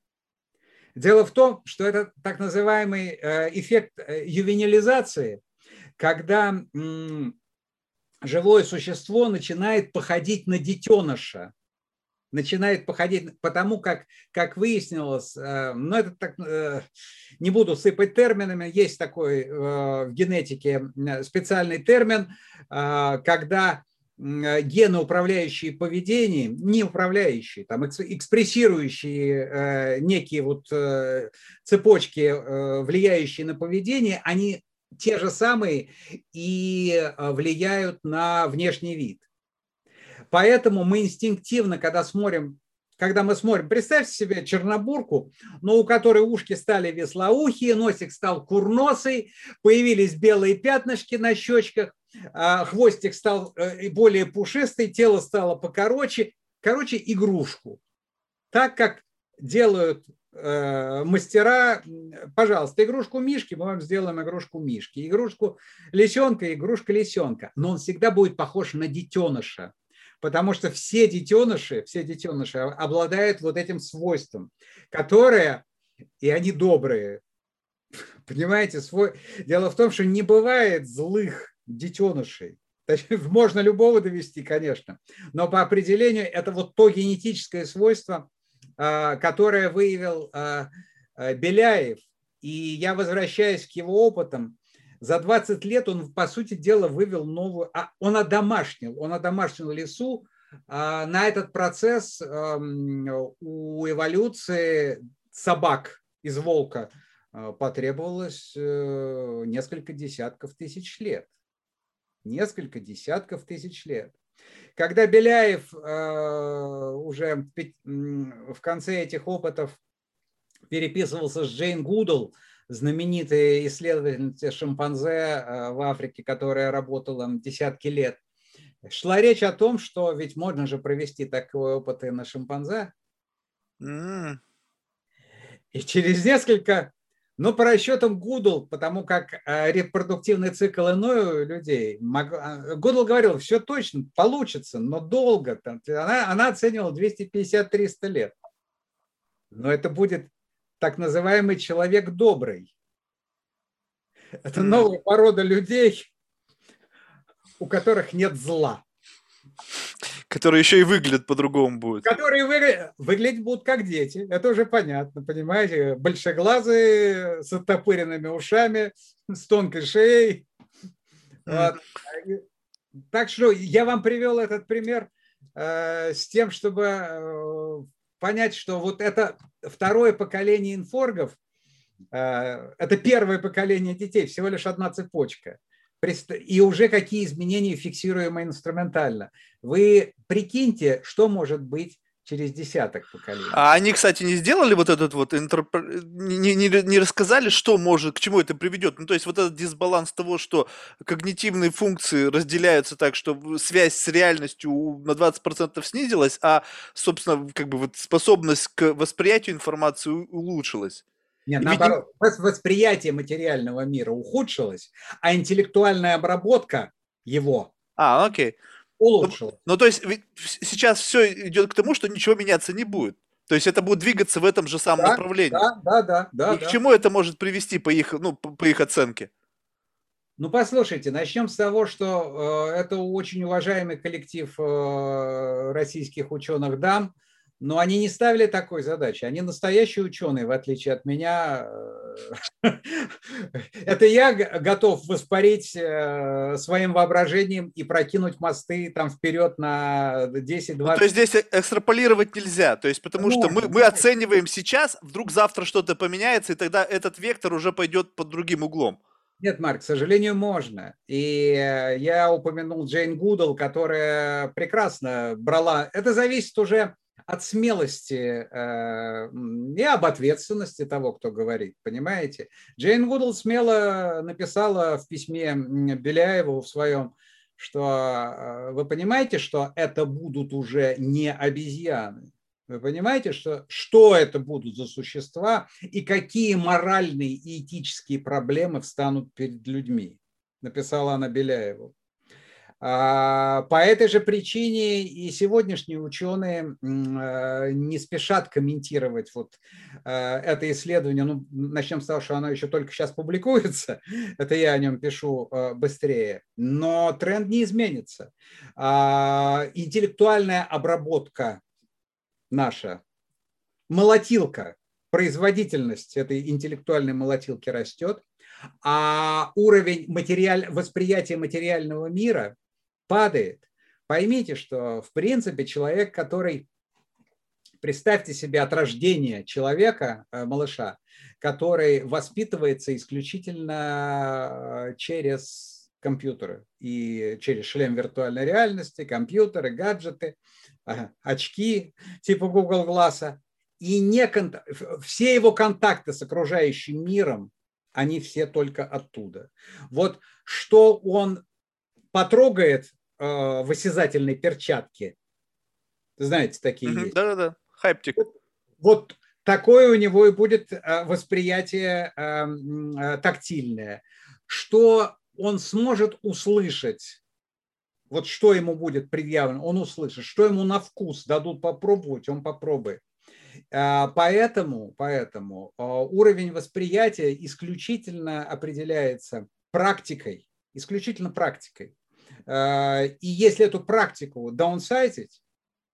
Дело в том, что это так называемый э, эффект э, ювенилизации, когда живое существо начинает походить на детеныша, начинает походить, потому как, как выяснилось, э, ну это так, не буду сыпать терминами, есть такой в генетике специальный термин, когда Э, гены, управляющие поведением, не управляющие, там, экспрессирующие э, некие вот э, цепочки, влияющие на поведение, они те же самые и влияют на внешний вид. Поэтому мы инстинктивно, когда смотрим, когда мы смотрим, представьте себе чернобурку, но у которой ушки стали веслоухие, носик стал курносый, появились белые пятнышки на щечках, а хвостик стал э, более пушистый, тело стало покороче. Короче, игрушку. Так как делают э, мастера, пожалуйста, игрушку Мишки, мы вам сделаем игрушку Мишки. Игрушку лисенка, игрушка лисенка. Но он всегда будет похож на детеныша. Потому что все детеныши, все детеныши обладают вот этим свойством, которое, и они добрые, понимаете, свой... дело в том, что не бывает злых детенышей. Можно любого довести, конечно, но по определению это вот то генетическое свойство, а, которое выявил а, а, Беляев. И я возвращаюсь к его опытам. За 20 лет он, по сути дела, вывел новую... Он одомашнил, он одомашнил лесу. На этот процесс у эволюции собак из волка потребовалось э, несколько десятков тысяч лет несколько десятков тысяч лет. Когда Беляев э, уже в конце этих опытов переписывался с Джейн Гудл, знаменитой исследовательницей шимпанзе э, в Африке, которая работала десятки лет, шла речь о том, что ведь можно же провести такой опыт и на шимпанзе. Mm. И через несколько но по расчетам Гудолл, потому как э, репродуктивный цикл иной у людей, а, Гудолл говорил, все точно, получится, но долго. Она, она оценивала 250-300 лет. Но это будет так называемый человек добрый. Это новая порода людей, у которых нет зла. Которые еще и выглядят по-другому будут. Которые вы... выглядеть будут как дети. Это уже понятно, понимаете? Большеглазые, с оттопыренными ушами, с тонкой шеей. Вот. Так что я вам привел этот пример э, с тем, чтобы э, понять, что вот это второе поколение инфоргов, э, это первое поколение детей, всего лишь одна цепочка и уже какие изменения фиксируемы инструментально. Вы прикиньте, что может быть через десяток поколений. А они, кстати, не сделали вот этот вот, интерп... не, не, не рассказали, что может, к чему это приведет. Ну, то есть вот этот дисбаланс того, что когнитивные функции разделяются так, что связь с реальностью на 20% снизилась, а, собственно, как бы вот способность к восприятию информации улучшилась. Нет, наоборот, ведь... восприятие материального мира ухудшилось, а интеллектуальная обработка его а, окей. Улучшилась. Ну, ну, то есть сейчас все идет к тому, что ничего меняться не будет. То есть это будет двигаться в этом же самом да, направлении. Да, да, да. да И да. к чему это может привести по их, ну, по их оценке? Ну, послушайте, начнем с того, что э, это очень уважаемый коллектив э, российских ученых-дам, но они не ставили такой задачи. Они настоящие ученые, в отличие от меня. Это я готов воспарить э, своим воображением и прокинуть мосты там вперед на 10-20. Ну, то есть здесь экстраполировать нельзя, то есть потому ну, что мы, мы оцениваем сейчас, вдруг завтра что-то поменяется, и тогда этот вектор уже пойдет под другим углом. Нет, Марк, к сожалению, можно. И э, я упомянул Джейн Гудолл, которая прекрасно брала... Это зависит уже от смелости э, и об ответственности того, кто говорит, понимаете? Джейн Гудолл смело написала в письме Беляеву в своем, что э, вы понимаете, что это будут уже не обезьяны. Вы понимаете, что, что это будут за существа и какие моральные и этические проблемы встанут перед людьми, написала она Беляеву. А, по этой же причине и сегодняшние ученые а, не спешат комментировать вот а, это исследование. Ну, начнем с того, что оно еще только сейчас публикуется. Это я о нем пишу быстрее. Но тренд не изменится. Интеллектуальная обработка наша, молотилка, производительность этой интеллектуальной молотилки растет, а уровень материаль... восприятия материального мира падает. Поймите, что в принципе человек, который, представьте себе от рождения человека, э, малыша, который воспитывается исключительно э, через компьютеры и через шлем виртуальной реальности, компьютеры, гаджеты, очки типа Google Glass, и не кон... все его контакты с окружающим миром, они все только оттуда. Вот что он потрогает э, в осязательной перчатке, знаете, такие есть. Да-да-да, хайптик. Вот, вот такое у него и будет э, восприятие э, тактильное. Что он сможет услышать, вот что ему будет предъявлено, он услышит, что ему на вкус дадут попробовать, он попробует. Э, поэтому, поэтому э, уровень восприятия исключительно определяется практикой, исключительно практикой. Э, и если эту практику даунсайзить,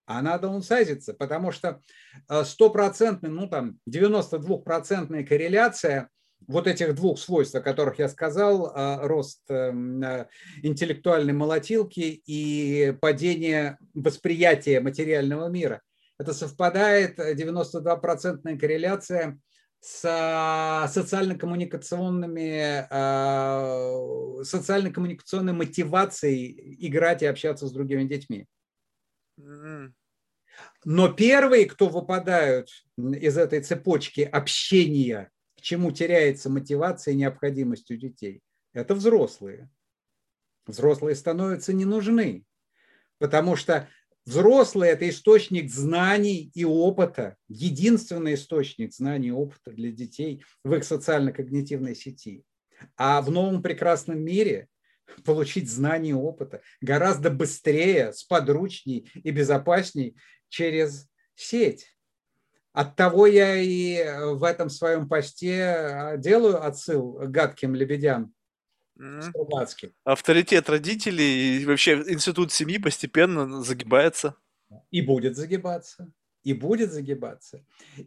она даунсайзится, потому что стопроцентная, ну там 92-процентная корреляция вот этих двух свойств, о которых я сказал, рост эм, интеллектуальной молотилки и падение восприятия материального мира. Это совпадает 92-процентная корреляция с социально-коммуникационными, а, социально-коммуникационной мотивацией играть и общаться с другими детьми. Но первые, кто выпадают из этой цепочки общения, к чему теряется мотивация и необходимость у детей, это взрослые. Взрослые становятся не нужны, потому что Взрослый – это источник знаний и опыта, единственный источник знаний и опыта для детей в их социально-когнитивной сети. А в новом прекрасном мире получить знания и опыта гораздо быстрее, сподручней и безопасней через сеть. От того я и в этом своем посте делаю отсыл гадким лебедям, Стругацкий. Авторитет родителей и вообще институт семьи постепенно загибается. И будет загибаться. И будет загибаться.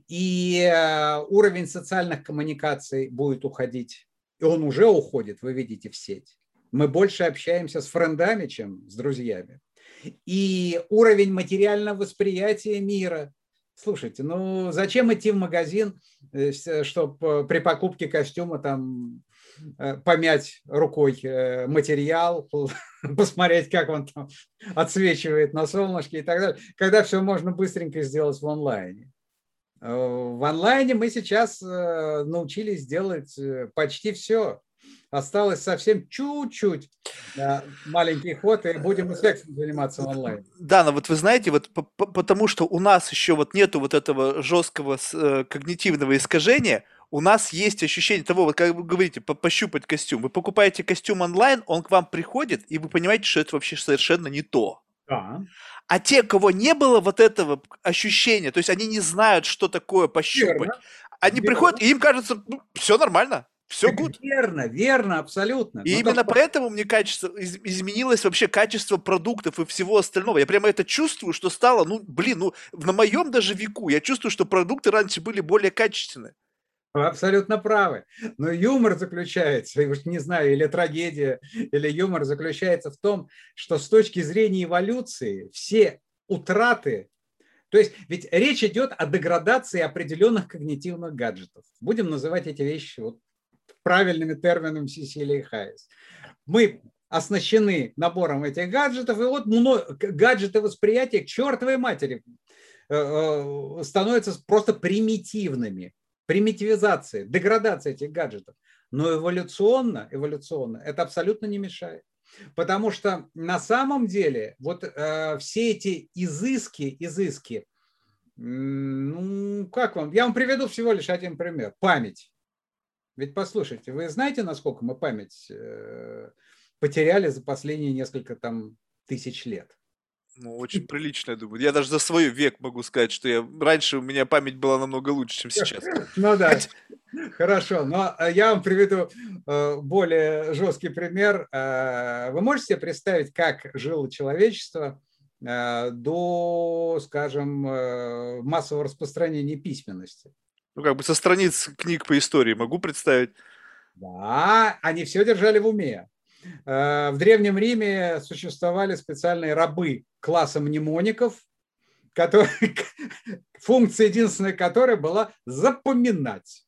И э, уровень социальных коммуникаций будет уходить. И он уже уходит, вы видите, в сеть. Мы больше общаемся с френдами, чем с друзьями. И уровень материального восприятия мира Слушайте, ну зачем идти в магазин, э, чтобы при покупке костюма там Э, помять рукой э, материал, посмотреть, как он там отсвечивает на солнышке и так далее, когда все можно быстренько сделать в онлайне. Э, в онлайне мы сейчас научились делать почти все. Осталось совсем чуть-чуть маленький ход, и будем сексом заниматься онлайн. Да, но вот вы знаете, вот потому что у нас еще вот нету вот этого жесткого когнитивного искажения, у нас есть ощущение того, вот как вы говорите, по пощупать костюм. Вы покупаете костюм онлайн, он к вам приходит, и вы понимаете, что это вообще совершенно не то. Да. А те, кого не было вот этого ощущения, то есть они не знают, что такое пощупать, Верно. они Верно. приходят, и им кажется, ну, все нормально. Все good. Верно, верно, абсолютно. И Но именно только... поэтому мне качество из, изменилось вообще качество продуктов и всего остального. Я прямо это чувствую, что стало, ну, блин, ну, на моем даже веку я чувствую, что продукты раньше были более качественные. Вы абсолютно правы. Но юмор заключается, я уж не знаю, или трагедия, или юмор заключается в том, что с точки зрения эволюции все утраты то есть ведь речь идет о деградации определенных когнитивных гаджетов. Будем называть эти вещи вот правильными терминами Сесилии Хайес. Мы оснащены набором этих гаджетов, и вот гаджеты восприятия к чертовой матери э, э, становятся просто примитивными. Примитивизация, деградация этих гаджетов. Но эволюционно, эволюционно это абсолютно не мешает. Потому что на самом деле вот э, все эти изыски, изыски, ну как вам? Я вам приведу всего лишь один пример. Память. Ведь послушайте, вы знаете, насколько мы память э, потеряли за последние несколько там тысяч лет? Ну, очень прилично, я думаю. Я даже за свой век могу сказать, что я раньше у меня память была намного лучше, чем сейчас. Ну да. Хорошо, но э, я вам приведу э, более жесткий пример. Э, вы можете себе представить, как жило человечество до, скажем, массового распространения письменности? Ну, как бы со страниц книг по истории могу представить. Да, они все держали в уме. В Древнем Риме существовали специальные рабы класса мнемоников, которые, функция единственная которой была запоминать.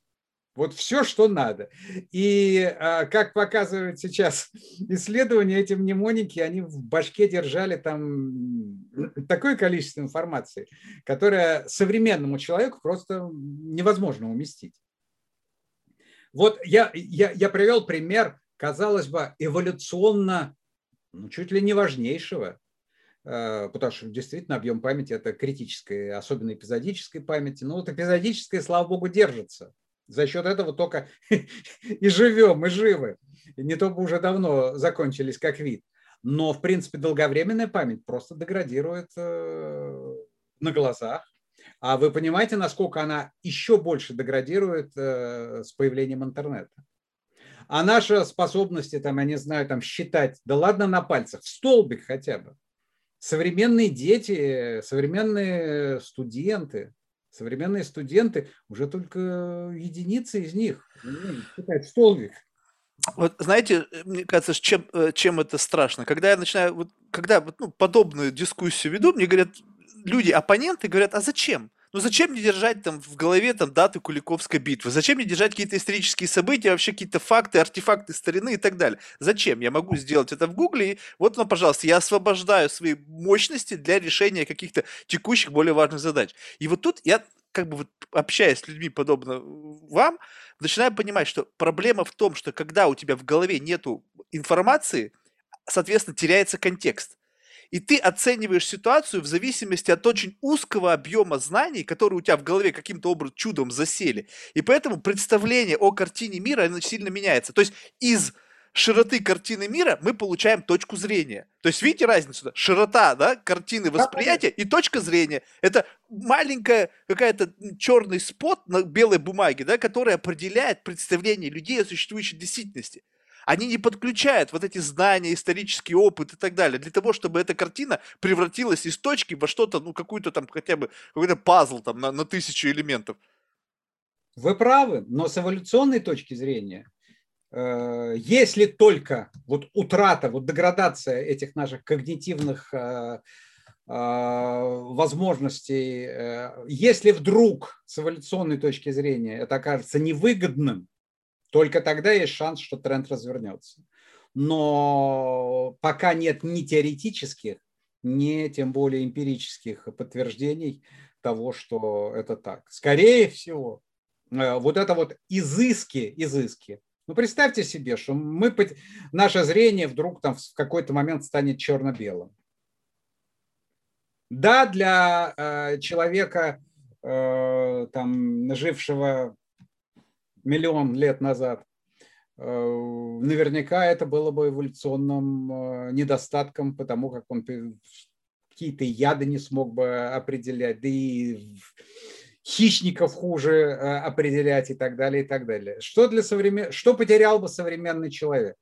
Вот все, что надо. И а, как показывают сейчас исследования, эти мнемоники, они в башке держали там такое количество информации, которое современному человеку просто невозможно уместить. Вот я, я, я привел пример, казалось бы, эволюционно, ну, чуть ли не важнейшего, а, потому что действительно объем памяти – это критическая, особенно эпизодической памяти. Но вот эпизодическая, слава богу, держится. За счет этого только и живем, и живы. Не то бы уже давно закончились как вид. Но, в принципе, долговременная память просто деградирует э, на глазах. А вы понимаете, насколько она еще больше деградирует э, с появлением интернета? А наши способности, там, я не знаю, там, считать, да ладно на пальцах, в столбик хотя бы. Современные дети, современные студенты, Современные студенты, уже только единицы из них читают столбик. Вот знаете, мне кажется, чем, э, чем это страшно? Когда я начинаю, вот, когда ну, подобную дискуссию веду, мне говорят, люди, оппоненты говорят, а зачем? Ну зачем мне держать там в голове там даты Куликовской битвы? Зачем мне держать какие-то исторические события, вообще какие-то факты, артефакты старины и так далее? Зачем? Я могу сделать это в Гугле, и вот, ну, пожалуйста, я освобождаю свои мощности для решения каких-то текущих, более важных задач. И вот тут я как бы вот общаясь с людьми подобно вам, начинаю понимать, что проблема в том, что когда у тебя в голове нету информации, соответственно, теряется контекст. И ты оцениваешь ситуацию в зависимости от очень узкого объема знаний, которые у тебя в голове каким-то образом чудом засели. И поэтому представление о картине мира оно сильно меняется. То есть из широты картины мира мы получаем точку зрения. То есть видите разницу? Широта да, картины восприятия и точка зрения. Это маленькая какая-то черный спот на белой бумаге, да, который определяет представление людей о существующей действительности. Они не подключают вот эти знания, исторический опыт и так далее, для того, чтобы эта картина превратилась из точки во что-то, ну, какую-то там хотя бы, какой-то пазл там на, на тысячу элементов. Вы правы, но с эволюционной точки зрения, э, если только вот утрата, вот деградация этих наших когнитивных э, э, возможностей, если вдруг с эволюционной точки зрения это окажется невыгодным, только тогда есть шанс, что тренд развернется. Но пока нет ни теоретических, ни тем более эмпирических подтверждений того, что это так. Скорее всего, э, вот это вот изыски, изыски. Ну, представьте себе, что мы, наше зрение вдруг там в какой-то момент станет черно-белым. Да, для э, человека, э, там, жившего миллион лет назад, э, наверняка это было бы эволюционным э, недостатком, потому как он какие-то яды не смог бы определять, да и хищников хуже определять и так далее, и так далее. Что, для современ... что потерял бы современный человек?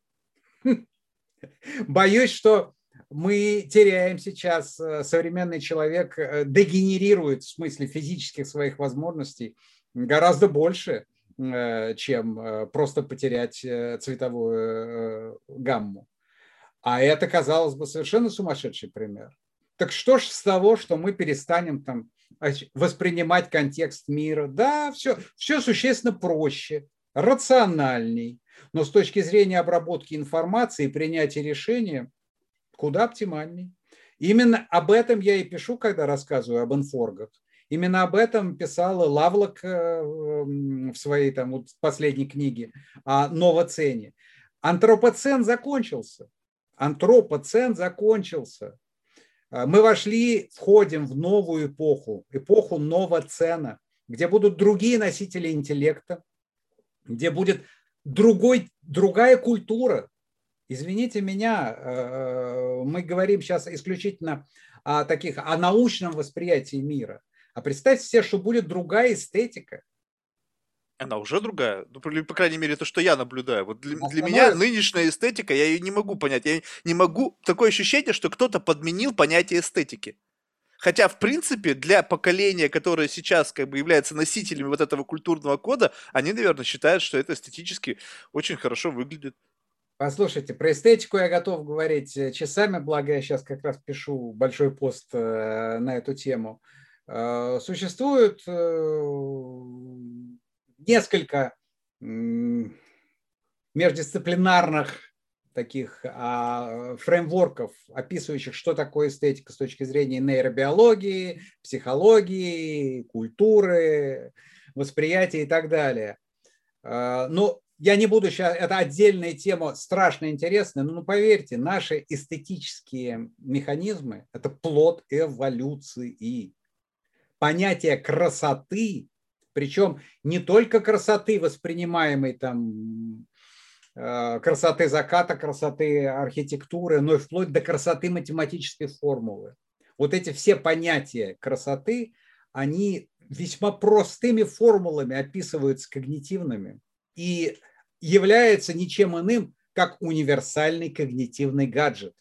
Боюсь, что мы теряем сейчас, современный человек дегенерирует в смысле физических своих возможностей гораздо больше, чем просто потерять цветовую гамму. А это, казалось бы, совершенно сумасшедший пример. Так что ж с того, что мы перестанем там воспринимать контекст мира? Да, все, все существенно проще, рациональней, но с точки зрения обработки информации и принятия решения куда оптимальней. Именно об этом я и пишу, когда рассказываю об инфоргах. Именно об этом писала Лавлок э, в своей там, вот, последней книге о новоцене. Антропоцен закончился антропоцен закончился. А, мы вошли, входим в новую эпоху, эпоху новоцена, где будут другие носители интеллекта, где будет другой, другая культура. Извините меня, э, мы говорим сейчас исключительно о таких, о научном восприятии мира. А представьте себе, что будет другая эстетика. Она уже другая. Ну, по, крайней мере, то, что я наблюдаю. Вот для, для меня нынешняя эстетика, я ее не могу понять. Я не могу... Такое ощущение, что кто-то подменил понятие эстетики. Хотя, в принципе, для поколения, которое сейчас как бы является носителями вот этого культурного кода, они, наверное, считают, что это эстетически очень хорошо выглядит. Послушайте, про эстетику я готов говорить э, часами, благо я сейчас как раз пишу большой пост э, на эту тему. Э, существуют несколько междисциплинарных таких а, фреймворков, описывающих, что такое эстетика с точки зрения нейробиологии, психологии, культуры, восприятия и так далее. А, но я не буду сейчас, это отдельная тема, страшно интересная, но ну, поверьте, наши эстетические механизмы – это плод эволюции. Понятие красоты причем не только красоты, воспринимаемой там э, красоты заката, красоты архитектуры, но и вплоть до красоты математической формулы. Вот эти все понятия красоты, они весьма простыми формулами описываются когнитивными и являются ничем иным, как универсальный когнитивный гаджет,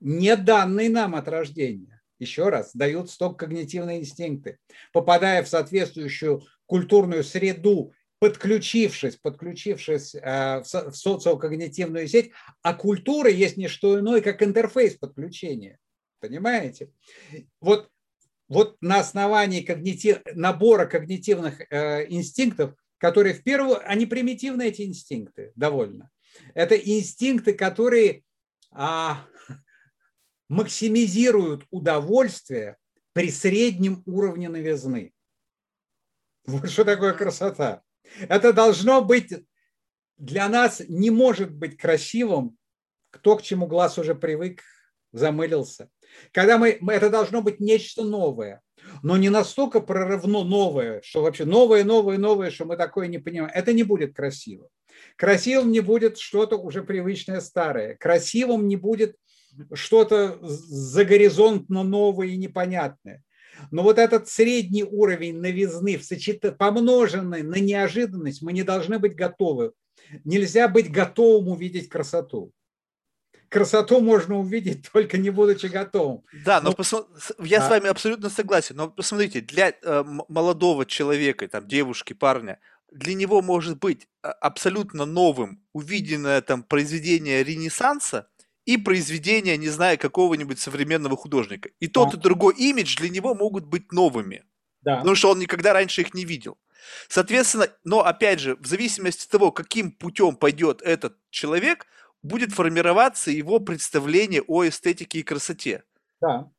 не данный нам от рождения еще раз, дают сток когнитивные инстинкты. Попадая в соответствующую культурную среду, подключившись, подключившись э, в социокогнитивную сеть, а культура есть не что иное, как интерфейс подключения. Понимаете? Вот, вот на основании когнитив, набора когнитивных э, инстинктов, которые в первую, они примитивны, эти инстинкты, довольно. Это инстинкты, которые а, максимизируют удовольствие при среднем уровне новизны. Вот что такое красота. Это должно быть для нас не может быть красивым, кто к чему глаз уже привык, замылился. Когда мы, это должно быть нечто новое, но не настолько прорывно новое, что вообще новое, новое, новое, что мы такое не понимаем. Это не будет красиво. Красивым не будет что-то уже привычное старое. Красивым не будет что-то за горизонт, но новое и непонятное. Но вот этот средний уровень новизны, помноженный на неожиданность, мы не должны быть готовы. Нельзя быть готовым увидеть красоту. Красоту можно увидеть, только не будучи готовым. Да, но ну, посмо... я а... с вами абсолютно согласен. Но посмотрите, для э, молодого человека, там, девушки, парня, для него может быть а, абсолютно новым увиденное там произведение Ренессанса, и произведения, не знаю, какого-нибудь современного художника. И тот, да. и другой имидж для него могут быть новыми. Да. Потому что он никогда раньше их не видел. Соответственно, но опять же, в зависимости от того, каким путем пойдет этот человек, будет формироваться его представление о эстетике и красоте. Да.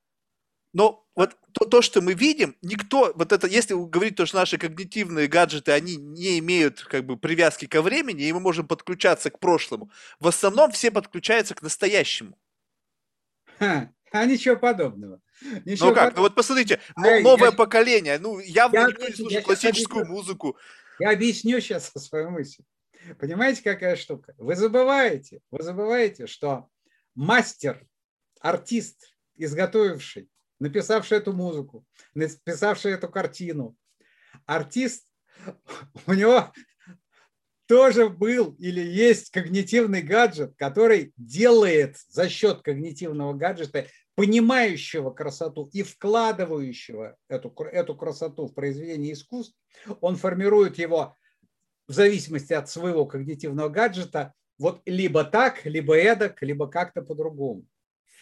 Но вот то, то, что мы видим, никто, вот это, если говорить, то, что наши когнитивные гаджеты, они не имеют как бы привязки ко времени, и мы можем подключаться к прошлому, в основном все подключаются к настоящему. Ха, а ничего подобного. Ничего ну как, под... ну вот посмотрите, а, новое я... поколение, ну явно я, никто не слушает я, классическую музыку. Я объясню сейчас свою мысль. Понимаете, какая штука? Вы забываете, вы забываете, что мастер, артист, изготовивший написавший эту музыку, написавший эту картину, артист, у него тоже был или есть когнитивный гаджет, который делает за счет когнитивного гаджета, понимающего красоту и вкладывающего эту, эту красоту в произведение искусств, он формирует его в зависимости от своего когнитивного гаджета вот либо так, либо эдак, либо как-то по-другому.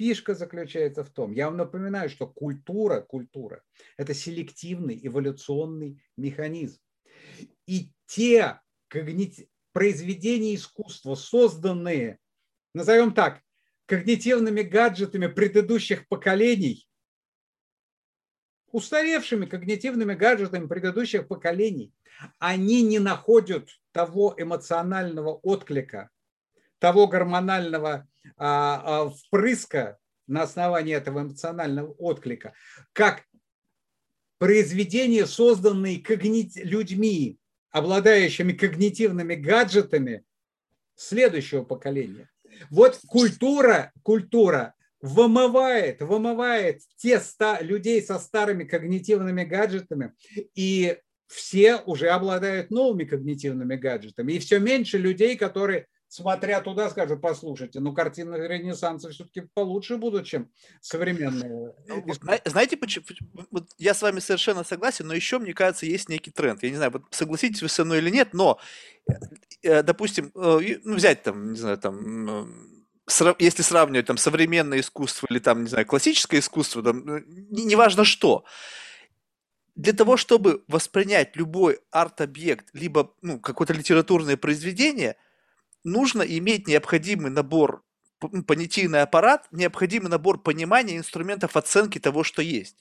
Фишка заключается в том, я вам напоминаю, что культура, культура – это селективный эволюционный механизм. И те когнити... произведения искусства, созданные, назовем так, когнитивными гаджетами предыдущих поколений, устаревшими когнитивными гаджетами предыдущих поколений, они не находят того эмоционального отклика, того гормонального впрыска на основании этого эмоционального отклика, как произведения, созданные когнит... людьми, обладающими когнитивными гаджетами следующего поколения. Вот культура, культура вымывает, вымывает те ста, людей со старыми когнитивными гаджетами, и все уже обладают новыми когнитивными гаджетами. И все меньше людей, которые смотря туда, скажут, послушайте, ну картины Ренессанса все-таки получше будут, чем современные. Ну, знаете, почему? Вот я с вами совершенно согласен, но еще, мне кажется, есть некий тренд. Я не знаю, вот согласитесь вы со мной или нет, но, э, э, допустим, э, ну, взять там, не знаю, там, если сравнивать там современное искусство или там, не знаю, классическое искусство, там, неважно что, для того, чтобы воспринять любой арт-объект, либо ну, какое-то литературное произведение – нужно иметь необходимый набор, понятийный аппарат, необходимый набор понимания инструментов оценки того, что есть.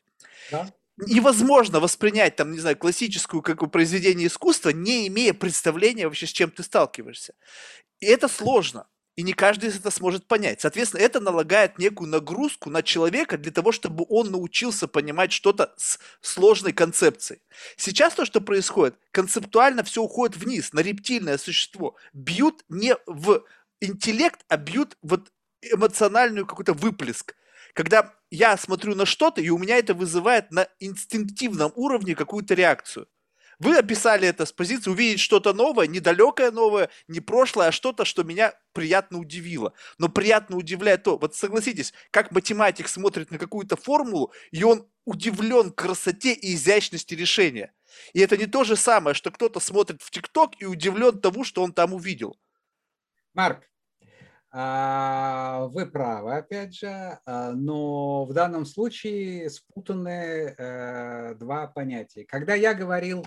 Да? Невозможно воспринять, там, не знаю, классическую как произведение искусства, не имея представления вообще, с чем ты сталкиваешься. И это сложно. И не каждый из это сможет понять. Соответственно, это налагает некую нагрузку на человека для того, чтобы он научился понимать что-то с сложной концепцией. Сейчас то, что происходит, концептуально все уходит вниз, на рептильное существо. Бьют не в интеллект, а бьют вот эмоциональную какой-то выплеск. Когда я смотрю на что-то, и у меня это вызывает на инстинктивном уровне какую-то реакцию. Вы описали это с позиции увидеть что-то новое, недалекое новое, не прошлое, а что-то, что меня приятно удивило. Но приятно удивляет то, вот согласитесь, как математик смотрит на какую-то формулу, и он удивлен красоте и изящности решения. И это не то же самое, что кто-то смотрит в ТикТок и удивлен тому, что он там увидел. Марк, вы правы, опять же, а, но в данном случае спутаны э, два понятия. Когда я говорил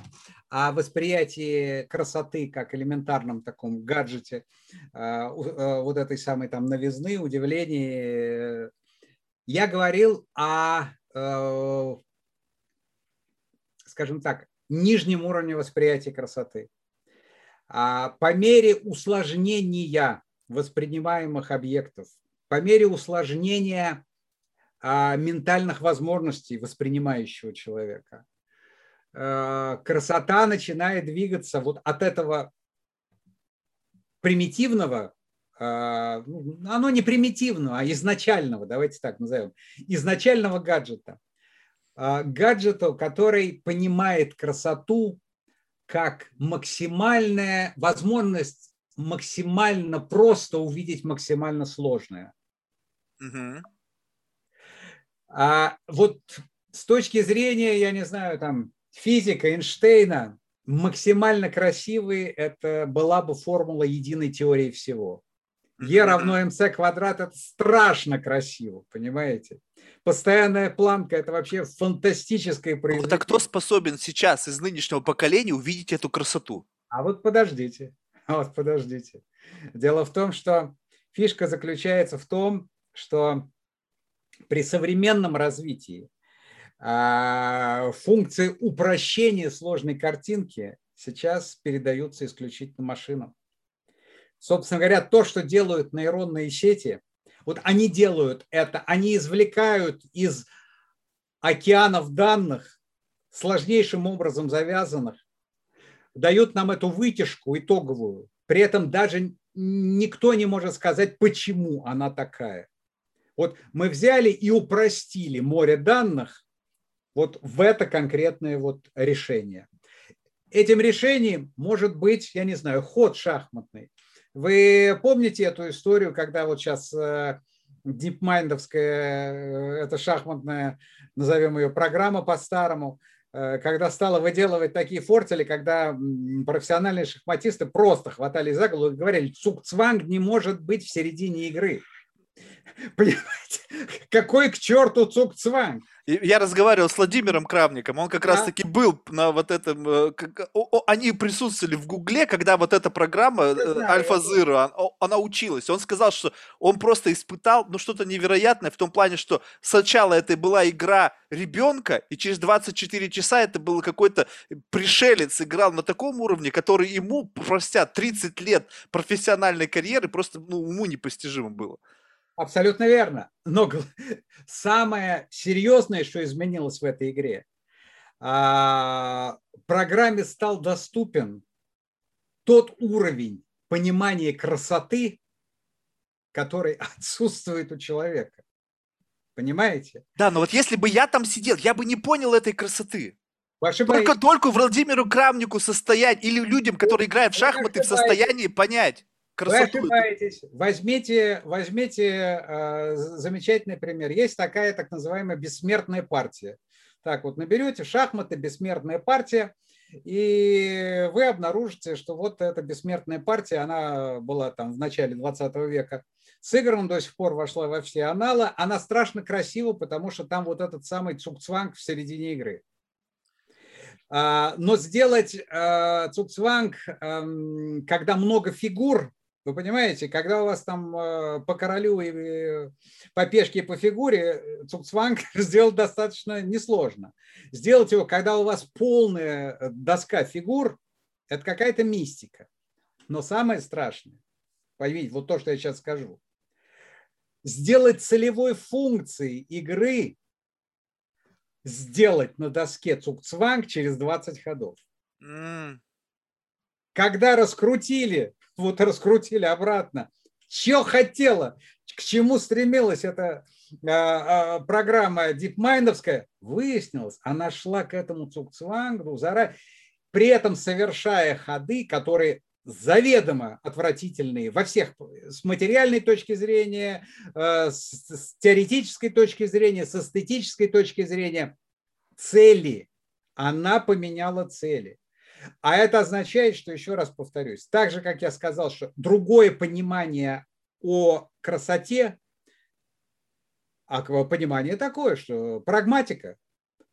о восприятии красоты как элементарном таком гаджете, а, э, вот этой самой там новизны, удивления, я говорил о, э, скажем так, нижнем уровне восприятия красоты. По мере усложнения воспринимаемых объектов, по мере усложнения а, ментальных возможностей воспринимающего человека, а, красота начинает двигаться вот от этого примитивного, а, ну, оно не примитивного, а изначального, давайте так назовем, изначального гаджета, гаджета, который понимает красоту как максимальная возможность максимально просто увидеть максимально сложное. Угу. А вот с точки зрения, я не знаю, там физика Эйнштейна, максимально красивый это была бы формула единой теории всего. Е равно МС квадрат – это страшно красиво, понимаете? Постоянная планка – это вообще фантастическое произведение. Вот а кто способен сейчас из нынешнего поколения увидеть эту красоту? А вот подождите. Вот подождите. Дело в том, что фишка заключается в том, что при современном развитии а, функции упрощения сложной картинки сейчас передаются исключительно машинам. Собственно говоря, то, что делают нейронные сети, вот они делают это, они извлекают из океанов данных, сложнейшим образом завязанных, дают нам эту вытяжку итоговую. При этом даже никто не может сказать, почему она такая. Вот мы взяли и упростили море данных вот в это конкретное вот решение. этим решением может быть, я не знаю, ход шахматный. Вы помните эту историю, когда вот сейчас дипмайндовская, э, это шахматная, назовем ее, программа по-старому, когда стала выделывать такие фортели, когда профессиональные шахматисты просто хватали за голову и говорили, цук-цванг не может быть в середине игры. Понимаете? Какой к черту цук-цванг? Я разговаривал с Владимиром Кравником, он как да. раз-таки был на вот этом, э, о, они присутствовали в Гугле, когда вот эта программа Альфа Zero, она, она училась. Он сказал, что он просто испытал, ну, что-то невероятное в том плане, что сначала это была игра ребенка, и через 24 часа это был какой-то пришелец, играл на таком уровне, который ему, простят, 30 лет профессиональной карьеры просто ну, уму непостижимо было. Абсолютно верно. Но самое серьезное, что изменилось в этой игре, а, программе стал доступен тот уровень понимания красоты, который отсутствует у человека. Понимаете? Да, но вот если бы я там сидел, я бы не понял этой красоты. Только, только Владимиру Крамнику состоять или людям, которые играют в шахматы, в состоянии понять красоту. Вы ошибаетесь. Возьмите, возьмите э, замечательный пример. Есть такая так называемая бессмертная партия. Так вот, наберете шахматы «Бессмертная партия», и вы обнаружите, что вот эта бессмертная партия, она была там в начале 20 века сыграна, до сих пор вошла во все аналы. Она страшно красива, потому что там вот этот самый цукцванг в середине игры. А, но сделать э, цукцванг, эм, когда много фигур, вы понимаете, когда у вас там э, по королю и э, по пешке и по фигуре э, цукцванг сделать достаточно несложно. Сделать его, когда у вас полная доска фигур, это какая-то мистика. Но самое страшное, поймите, вот то, что я сейчас скажу, сделать целевой функцией игры, сделать на доске цукцванг через 20 ходов. Mm. Когда раскрутили вот раскрутили обратно. Что хотела, к чему стремилась эта а, а, программа дипмайндовская, выяснилось, она шла к этому цукцвангу, заранее, при этом совершая ходы, которые заведомо отвратительные во всех, с материальной точки зрения, э, с теоретической точки зрения, с эстетической точки зрения, цели. Она поменяла цели. А это означает, что, еще раз повторюсь, так же, как я сказал, что другое понимание о красоте, а понимание такое, что прагматика,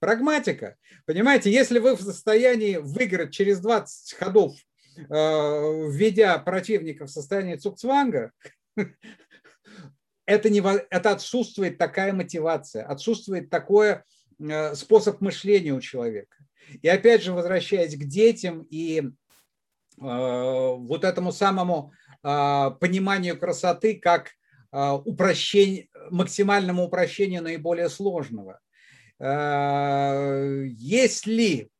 прагматика. Понимаете, если вы в состоянии выиграть через 20 ходов, э, введя противника в состояние цукцванга, это, не, это отсутствует такая мотивация, отсутствует такой э, способ мышления у человека. И опять же, возвращаясь к детям и э, вот этому самому э, пониманию красоты как э, упрощение, максимальному упрощению наиболее сложного. Э, если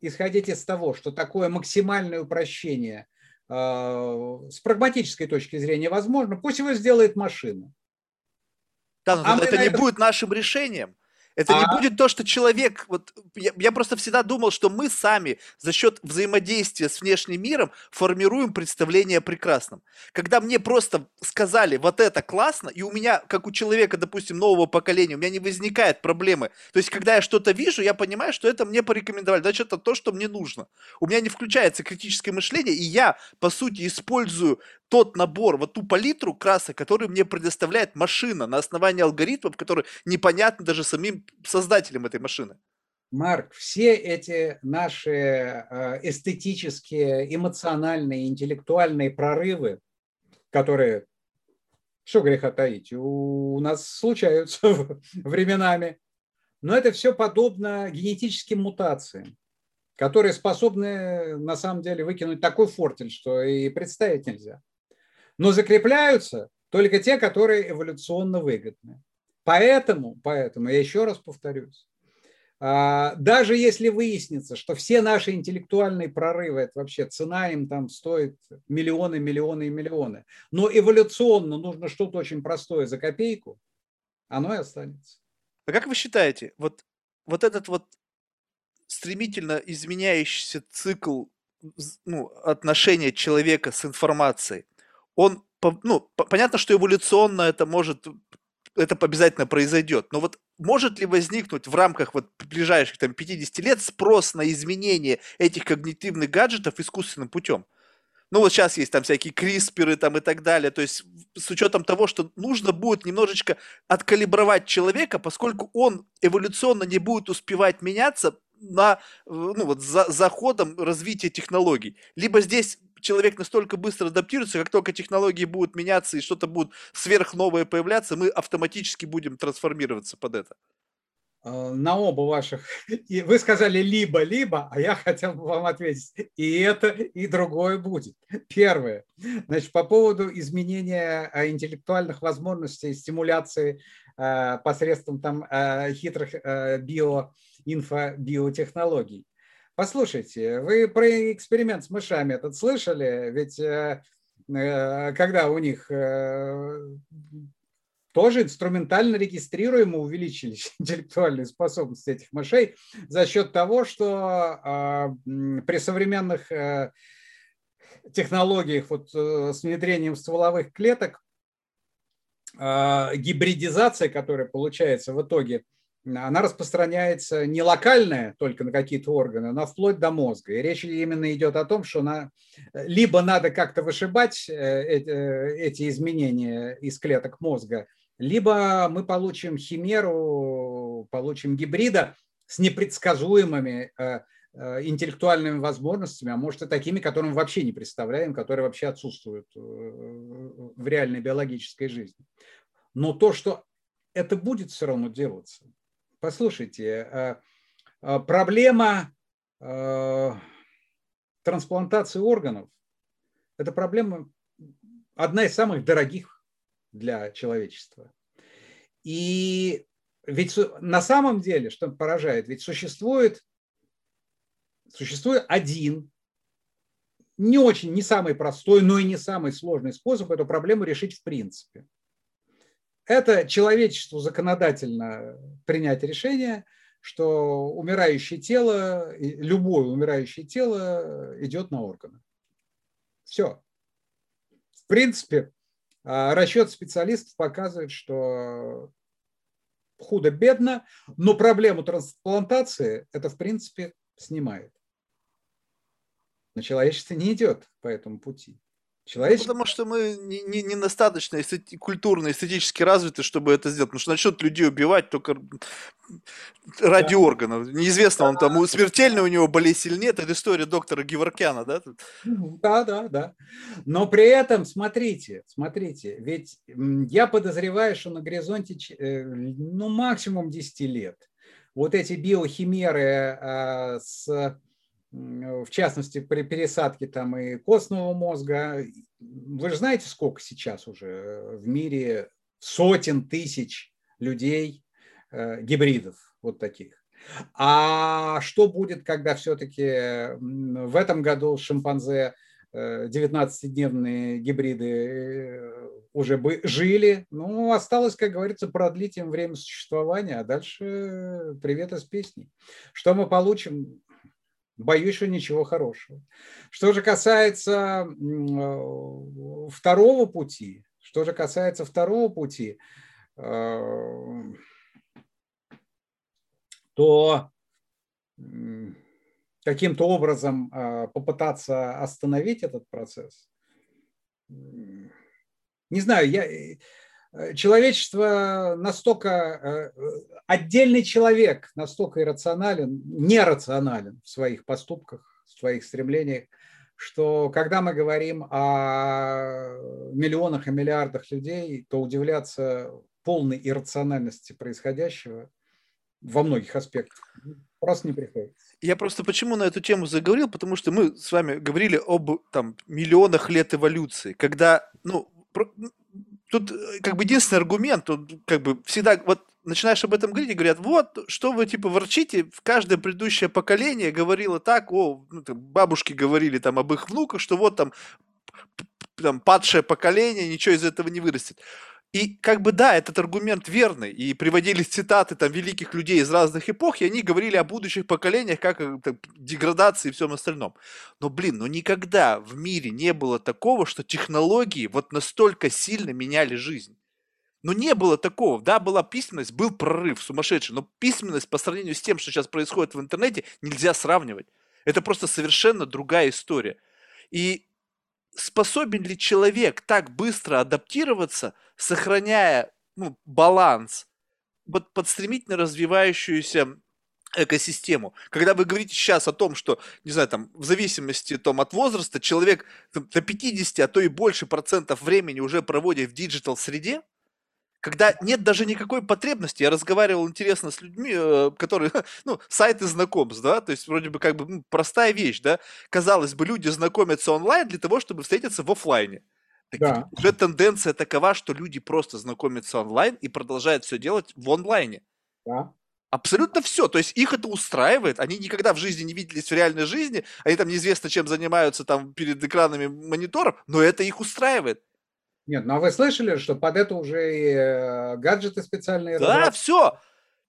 исходить из того, что такое максимальное упрощение э, с прагматической точки зрения возможно, пусть его сделает машина. Да, но а это не это... будет нашим решением. Это а... не будет то, что человек... Вот, я, я просто всегда думал, что мы сами за счет взаимодействия с внешним миром формируем представление о прекрасном. Когда мне просто сказали, вот это классно, и у меня, как у человека, допустим, нового поколения, у меня не возникает проблемы. То есть, когда я что-то вижу, я понимаю, что это мне порекомендовали. Значит, это то, что мне нужно. У меня не включается критическое мышление, и я, по сути, использую тот набор, вот ту палитру красок, который мне предоставляет машина на основании алгоритмов, которые непонятны даже самим создателям этой машины. Марк, все эти наши э, эстетические, эмоциональные, интеллектуальные прорывы, которые, что греха таить, у нас случаются временами, но это все подобно генетическим мутациям, которые способны на самом деле выкинуть такой фортель, что и представить нельзя. Но закрепляются только те, которые эволюционно выгодны. Поэтому, поэтому, я еще раз повторюсь, а, даже если выяснится, что все наши интеллектуальные прорывы, это вообще цена им там стоит миллионы, миллионы и миллионы, но эволюционно нужно что-то очень простое за копейку, оно и останется. А как вы считаете, вот, вот этот вот стремительно изменяющийся цикл ну, отношения человека с информацией, он, ну, понятно, что эволюционно это может, это обязательно произойдет, но вот может ли возникнуть в рамках вот ближайших там 50 лет спрос на изменение этих когнитивных гаджетов искусственным путем? Ну вот сейчас есть там всякие крисперы там и так далее, то есть с учетом того, что нужно будет немножечко откалибровать человека, поскольку он эволюционно не будет успевать меняться на, ну вот за, за ходом развития технологий. Либо здесь человек настолько быстро адаптируется, как только технологии будут меняться и что-то будет сверхновое появляться, мы автоматически будем трансформироваться под это. Э, на оба ваших. И вы сказали либо-либо, а я хотел бы вам ответить. И это, и другое будет. Первое. Значит, по поводу изменения э, интеллектуальных возможностей, стимуляции э, посредством там хитрых био, инфобиотехнологий. Послушайте, вы про эксперимент с мышами этот слышали? Ведь когда у них тоже инструментально регистрируемо увеличились интеллектуальные способности этих мышей за счет того, что э, при современных э, технологиях вот, э, с внедрением стволовых клеток э, гибридизация, которая получается в итоге, она распространяется не локальная только на какие-то органы, но вплоть до мозга. И речь именно идет о том, что на, либо надо как-то вышибать эти изменения из клеток мозга, либо мы получим химеру, получим гибрида с непредсказуемыми э, э, интеллектуальными возможностями, а может и такими, которые мы вообще не представляем, которые вообще отсутствуют э, в реальной биологической жизни. Но то, что это будет все равно делаться. Послушайте, проблема трансплантации органов – это проблема одна из самых дорогих для человечества. И ведь на самом деле, что поражает, ведь существует, существует один, не очень, не самый простой, но и не самый сложный способ эту проблему решить в принципе. Это человечеству законодательно принять решение, что умирающее тело, любое умирающее тело идет на органы. Все. В принципе, а расчет специалистов показывает, что худо-бедно, но проблему трансплантации это, в принципе, снимает. Но человечество не идет по этому пути. Ну, потому что мы не, не, недостаточно эстети... культурно, эстетически развиты, чтобы это сделать. Потому что начнут людей убивать только ради да. органов. Неизвестно, он там смертельно у него болезнь или нет. Это история доктора Геворкяна, да? Да, да, да. Но при этом, смотрите, смотрите, ведь я подозреваю, что на горизонте э, ну, максимум 10 лет вот эти биохимеры а, с в частности, при пересадке там и костного мозга. Вы же знаете, сколько сейчас уже э, в мире сотен тысяч людей, э, гибридов вот таких. А что будет, когда все-таки в этом году шимпанзе 19-дневные э, гибриды уже бы жили. Ну, осталось, как говорится, продлить им время существования, а дальше привет из песни. Что мы получим? Боюсь, что ничего хорошего. Что же касается э, второго пути, что же касается второго пути, э, то каким-то образом э, попытаться остановить этот процесс. Не знаю, я, человечество настолько, э, отдельный человек настолько иррационален, нерационален в своих поступках, в своих стремлениях, что когда мы говорим о миллионах и миллиардах людей, то удивляться полной иррациональности происходящего во многих аспектах просто не приходится. Я просто почему на эту тему заговорил, потому что мы с вами говорили об там, миллионах лет эволюции, когда ну, тут э, как бы единственный аргумент, тут как бы всегда вот начинаешь об этом говорить и говорят, вот, что вы типа ворчите, в каждое предыдущее поколение говорило так, о, ну, там, бабушки говорили там об их внуках, что вот там, там падшее поколение, ничего из этого не вырастет. И как бы да, этот аргумент верный, и приводились цитаты там великих людей из разных эпох, и они говорили о будущих поколениях, как о там, деградации и всем остальном. Но, блин, ну никогда в мире не было такого, что технологии вот настолько сильно меняли жизнь. Но не было такого. Да, была письменность, был прорыв сумасшедший, но письменность по сравнению с тем, что сейчас происходит в интернете, нельзя сравнивать. Это просто совершенно другая история. И способен ли человек так быстро адаптироваться, сохраняя ну, баланс вот под стремительно развивающуюся экосистему. Когда вы говорите сейчас о том, что, не знаю, там, в зависимости там, от возраста, человек там, до 50, а то и больше процентов времени уже проводит в digital среде, когда нет даже никакой потребности. Я разговаривал интересно с людьми, э, которые, ну, сайты знакомств, да, то есть вроде бы как бы ну, простая вещь, да. Казалось бы, люди знакомятся онлайн для того, чтобы встретиться в офлайне. Так да. Уже тенденция такова, что люди просто знакомятся онлайн и продолжают все делать в онлайне. Да. Абсолютно все. То есть их это устраивает. Они никогда в жизни не виделись в реальной жизни. Они там неизвестно чем занимаются там перед экранами мониторов, но это их устраивает. Нет, ну а вы слышали, что под это уже и э, гаджеты специальные? Да, все,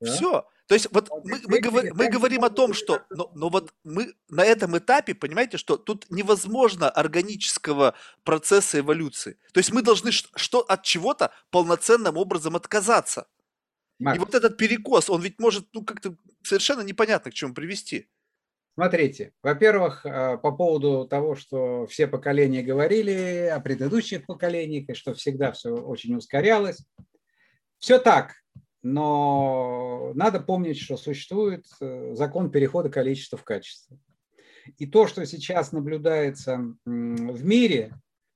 да? все. То есть вот мы, мы, говор, мы говорим о том, что, но, но вот мы на этом этапе, понимаете, что тут невозможно органического процесса эволюции. То есть мы должны что, от чего-то полноценным образом отказаться. Макс. И вот этот перекос, он ведь может ну, как-то совершенно непонятно к чему привести. Смотрите, во-первых, э, по поводу того, что все поколения говорили о предыдущих поколениях, и что всегда все очень ускорялось. Все так, но надо помнить, что существует э, закон перехода количества в качество. И то, что сейчас наблюдается в мире,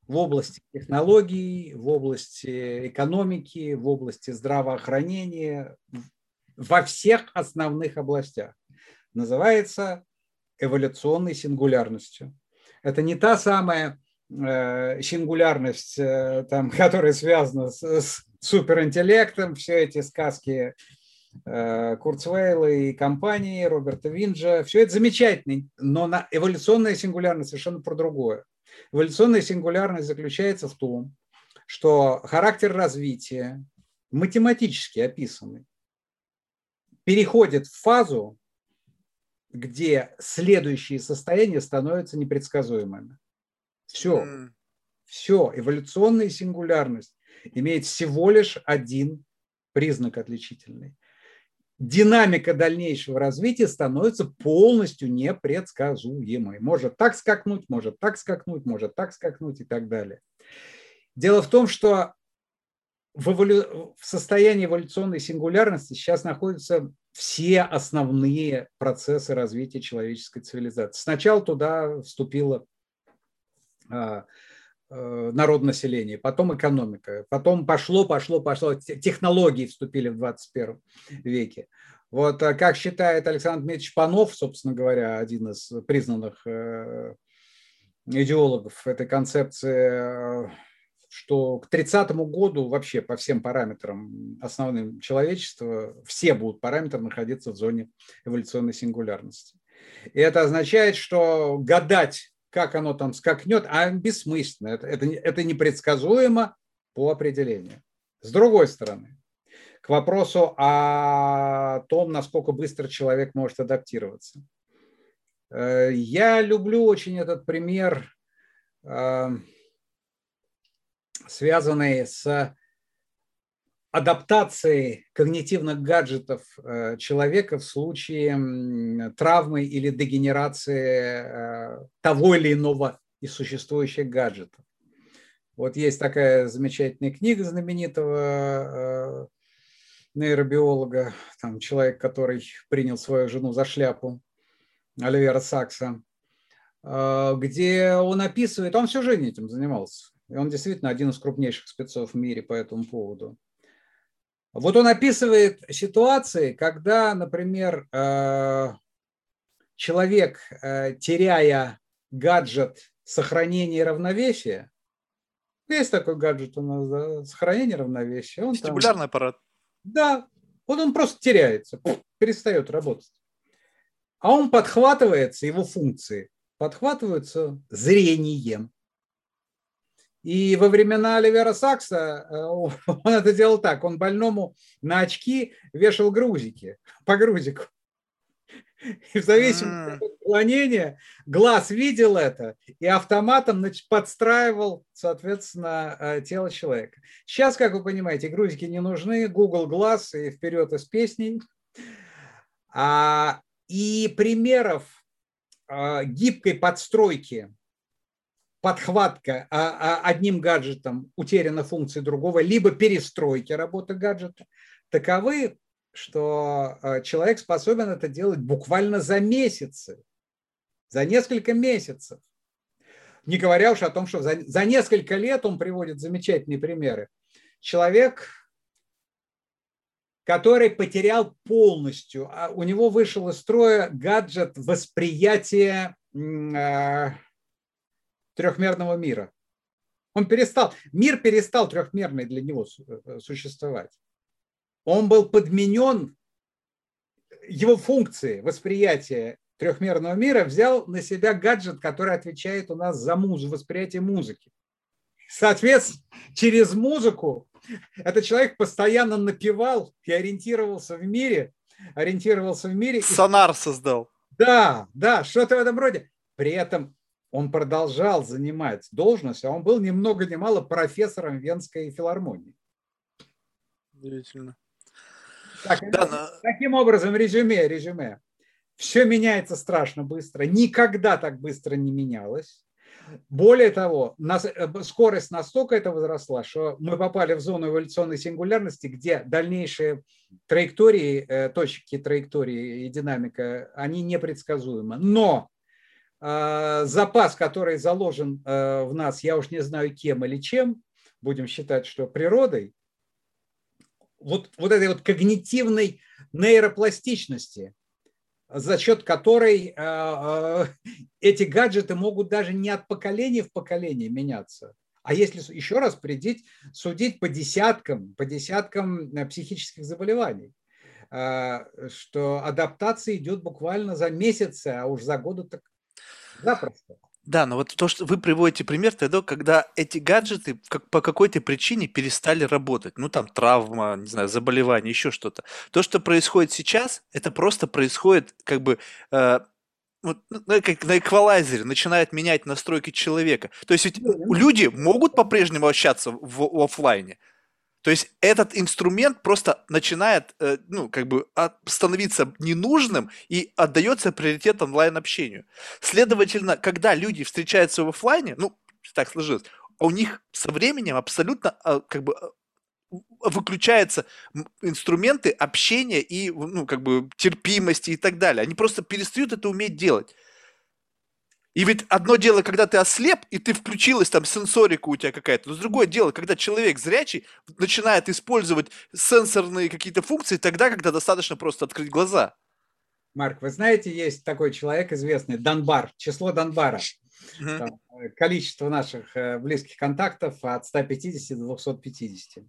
в области технологий, в области экономики, в области здравоохранения, во всех основных областях, называется эволюционной сингулярностью. Это не та самая э, сингулярность, э, там, которая связана с, с суперинтеллектом, все эти сказки э, Курцвейла и компании, Роберта Винджа, все это замечательно, но на эволюционная сингулярность совершенно про другое. Эволюционная сингулярность заключается в том, что характер развития, математически описанный, переходит в фазу, где следующие состояния становятся непредсказуемыми. Все. Mm. Все. Эволюционная сингулярность имеет всего лишь один признак отличительный. Динамика дальнейшего развития становится полностью непредсказуемой. Может так скакнуть, может так скакнуть, может так скакнуть и так далее. Дело в том, что в, эволю... в состоянии эволюционной сингулярности сейчас находятся все основные процессы развития человеческой цивилизации. Сначала туда вступило а, э, народ населения, потом экономика, потом пошло, пошло, пошло, технологии вступили в 21 веке. Вот а как считает Александр Дмитриевич Панов, собственно говоря, один из признанных э, идеологов этой концепции что к 30 году вообще по всем параметрам основным человечества все будут параметры находиться в зоне эволюционной сингулярности. И это означает, что гадать, как оно там скакнет, а бессмысленно. Это, это, это непредсказуемо по определению. С другой стороны, к вопросу о том, насколько быстро человек может адаптироваться. Э, я люблю очень этот пример связанные с адаптацией когнитивных гаджетов э, человека в случае травмы или дегенерации э, того или иного из существующих гаджетов. Вот есть такая замечательная книга знаменитого э, нейробиолога, там человек, который принял свою жену за шляпу, Оливера Сакса, где он описывает, он всю жизнь этим занимался, и он действительно один из крупнейших спецов в мире по этому поводу. Вот он описывает ситуации, когда, например, э, человек, э, теряя гаджет сохранения равновесия, есть такой гаджет у нас, да, сохранение равновесия. Он Вестибулярный там, аппарат. Да, вот он просто теряется, перестает работать. А он подхватывается, его функции подхватываются зрением. И во времена Оливера Сакса э, он это делал так. Он больному на очки вешал грузики по грузику. И в зависимости от отклонения глаз видел это и автоматом подстраивал, соответственно, э, тело человека. Сейчас, как вы понимаете, грузики не нужны, Google глаз и вперед из песней. А, и примеров а, гибкой подстройки подхватка а, а, одним гаджетом утеряна функция другого, либо перестройки работы гаджета, таковы, что а, человек способен это делать буквально за месяцы, за несколько месяцев. Не говоря уж о том, что за, за несколько лет он приводит замечательные примеры. Человек, который потерял полностью, у него вышел из строя гаджет восприятия трехмерного мира. Он перестал, мир перестал трехмерный для него э, существовать. Он был подменен, его функции восприятия трехмерного мира взял на себя гаджет, который отвечает у нас за музыку, восприятие музыки. Соответственно, через музыку этот человек постоянно напевал и ориентировался в мире, ориентировался в мире. Сонар создал. Да, да, что-то в этом роде. При этом он продолжал занимать должность, а он был ни много ни мало профессором Венской филармонии. Удивительно. Так, да, но... Таким образом, резюме, резюме. Все меняется страшно быстро. Никогда так быстро не менялось. Более того, нас, э, скорость настолько это возросла, что мы попали в зону эволюционной сингулярности, где дальнейшие траектории, э, точки траектории и динамика, они непредсказуемы. Но запас, который заложен э, в нас, я уж не знаю кем или чем, будем считать, что природой, вот, вот этой вот когнитивной нейропластичности, за счет которой э, э, эти гаджеты могут даже не от поколения в поколение меняться, а если еще раз придить, судить по десяткам, по десяткам психических заболеваний, что адаптация идет буквально за месяцы, а уж за годы так Запросто. Да, но вот то, что вы приводите пример тогда, когда эти гаджеты как, по какой-то причине перестали работать. Ну, там травма, не знаю, заболевание, еще что-то. То, что происходит сейчас, это просто происходит как бы э, вот, ну, ну как на эквалайзере начинает менять настройки человека. То есть ведь люди могут по-прежнему общаться в, в офлайне, то есть этот инструмент просто начинает, э, ну, как бы становиться ненужным и отдается приоритет онлайн-общению. Следовательно, когда люди встречаются в офлайне, ну, так сложилось, у них со временем абсолютно а, как бы а, выключаются инструменты общения и ну, как бы терпимости и так далее. Они просто перестают это уметь делать. И ведь одно дело, когда ты ослеп, и ты включилась, там сенсорика у тебя какая-то, но другое дело, когда человек зрячий начинает использовать сенсорные какие-то функции тогда, когда достаточно просто открыть глаза. Марк, вы знаете, есть такой человек известный, Донбар, число Донбара. Mm-hmm. Там, э, количество наших э, близких контактов от 150 до 250.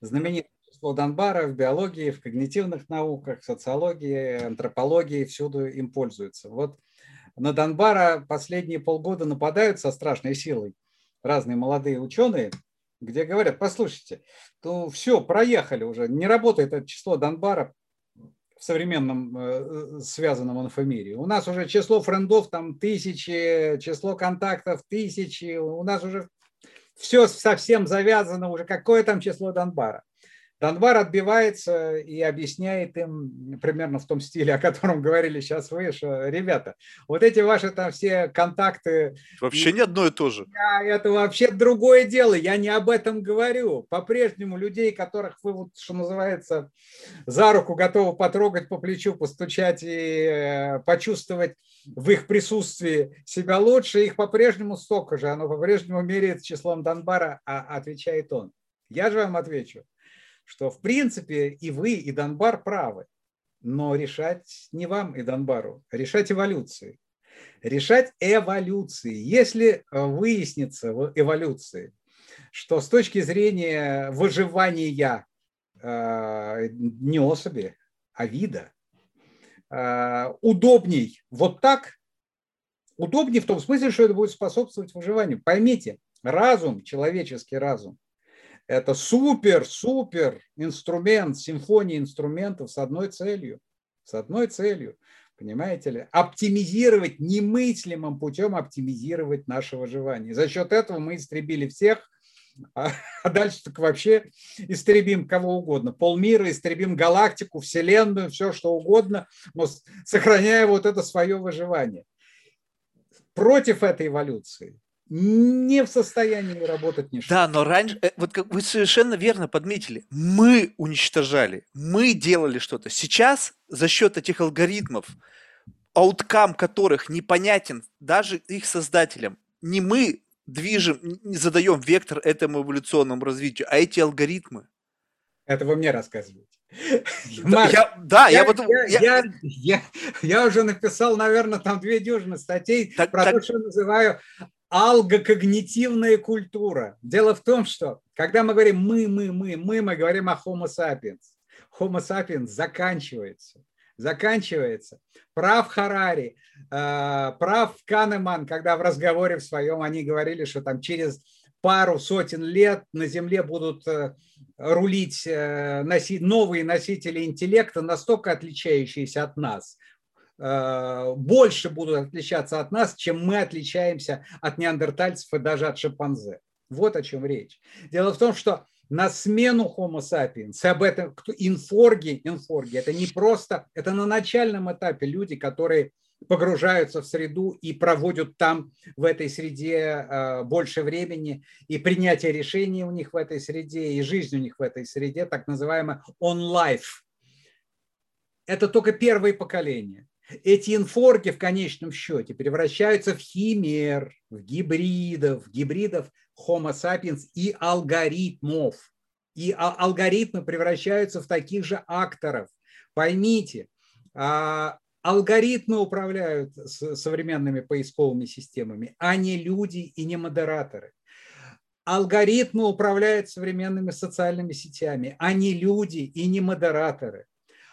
Знаменитое число Донбара в биологии, в когнитивных науках, в социологии, антропологии, всюду им пользуются. Вот на Донбара последние полгода нападают со страшной силой разные молодые ученые, где говорят, послушайте, ну все, проехали уже, не работает это число Донбара в современном э, связанном инфомире. У нас уже число френдов там тысячи, число контактов тысячи, у нас уже все совсем завязано, уже какое там число Донбара. Донбар отбивается и объясняет им примерно в том стиле, о котором говорили сейчас вы, что, ребята, вот эти ваши там все контакты... Вообще не одно и то же. Это вообще другое дело, я не об этом говорю. По-прежнему людей, которых вы, вот, что называется, за руку готовы потрогать по плечу, постучать и э, почувствовать в их присутствии себя лучше, их по-прежнему столько же, оно по-прежнему меряет числом Донбара, а отвечает он. Я же вам отвечу что в принципе и вы, и Донбар правы, но решать не вам и Донбару, решать эволюции. Решать эволюции. Если э, выяснится в эволюции, что с точки зрения выживания э, не особи, а вида, э, удобней вот так, удобнее в том смысле, что это будет способствовать выживанию. Поймите, разум, человеческий разум, это супер-супер инструмент, симфония инструментов с одной целью. С одной целью. Понимаете ли? Оптимизировать немыслимым путем оптимизировать наше выживание. За счет этого мы истребили всех, а, а дальше так вообще истребим кого угодно. Полмира, истребим галактику, Вселенную, все что угодно, но сохраняя вот это свое выживание. Против этой эволюции не в состоянии работать ничто. Да, но раньше, э, вот как вы совершенно верно подметили, мы уничтожали, мы делали что-то. Сейчас за счет этих алгоритмов, ауткам которых непонятен даже их создателям, не мы движем, не задаем вектор этому эволюционному развитию, а эти алгоритмы. Это вы мне рассказываете. Марк, я, да, я, я, вот, я, я, я, я уже написал, наверное, там две дюжины статей так, про так... то, что называю алгокогнитивная культура. Дело в том, что когда мы говорим мы, мы, мы, мы, мы говорим о Homo sapiens. Homo sapiens заканчивается. Заканчивается. Прав Харари, э, прав Канеман, когда в разговоре в своем они говорили, что там через пару сотен лет на Земле будут э, рулить э, новые носители интеллекта, настолько отличающиеся от нас, больше будут отличаться от нас, чем мы отличаемся от неандертальцев и даже от шимпанзе. Вот о чем речь. Дело в том, что на смену Homo sapiens, об этом инфорги, инфорги, это не просто, это на начальном этапе люди, которые погружаются в среду и проводят там, в этой среде, э, больше времени, и принятие решений у них в этой среде, и жизнь у них в этой среде, так называемое on life. Это только первое поколение. Эти инфорги в конечном счете превращаются в химер, в гибридов, гибридов Homo sapiens и алгоритмов. И алгоритмы превращаются в таких же акторов. Поймите, а, алгоритмы управляют современными поисковыми системами, а не люди и не модераторы. Алгоритмы управляют современными социальными сетями, а не люди и не модераторы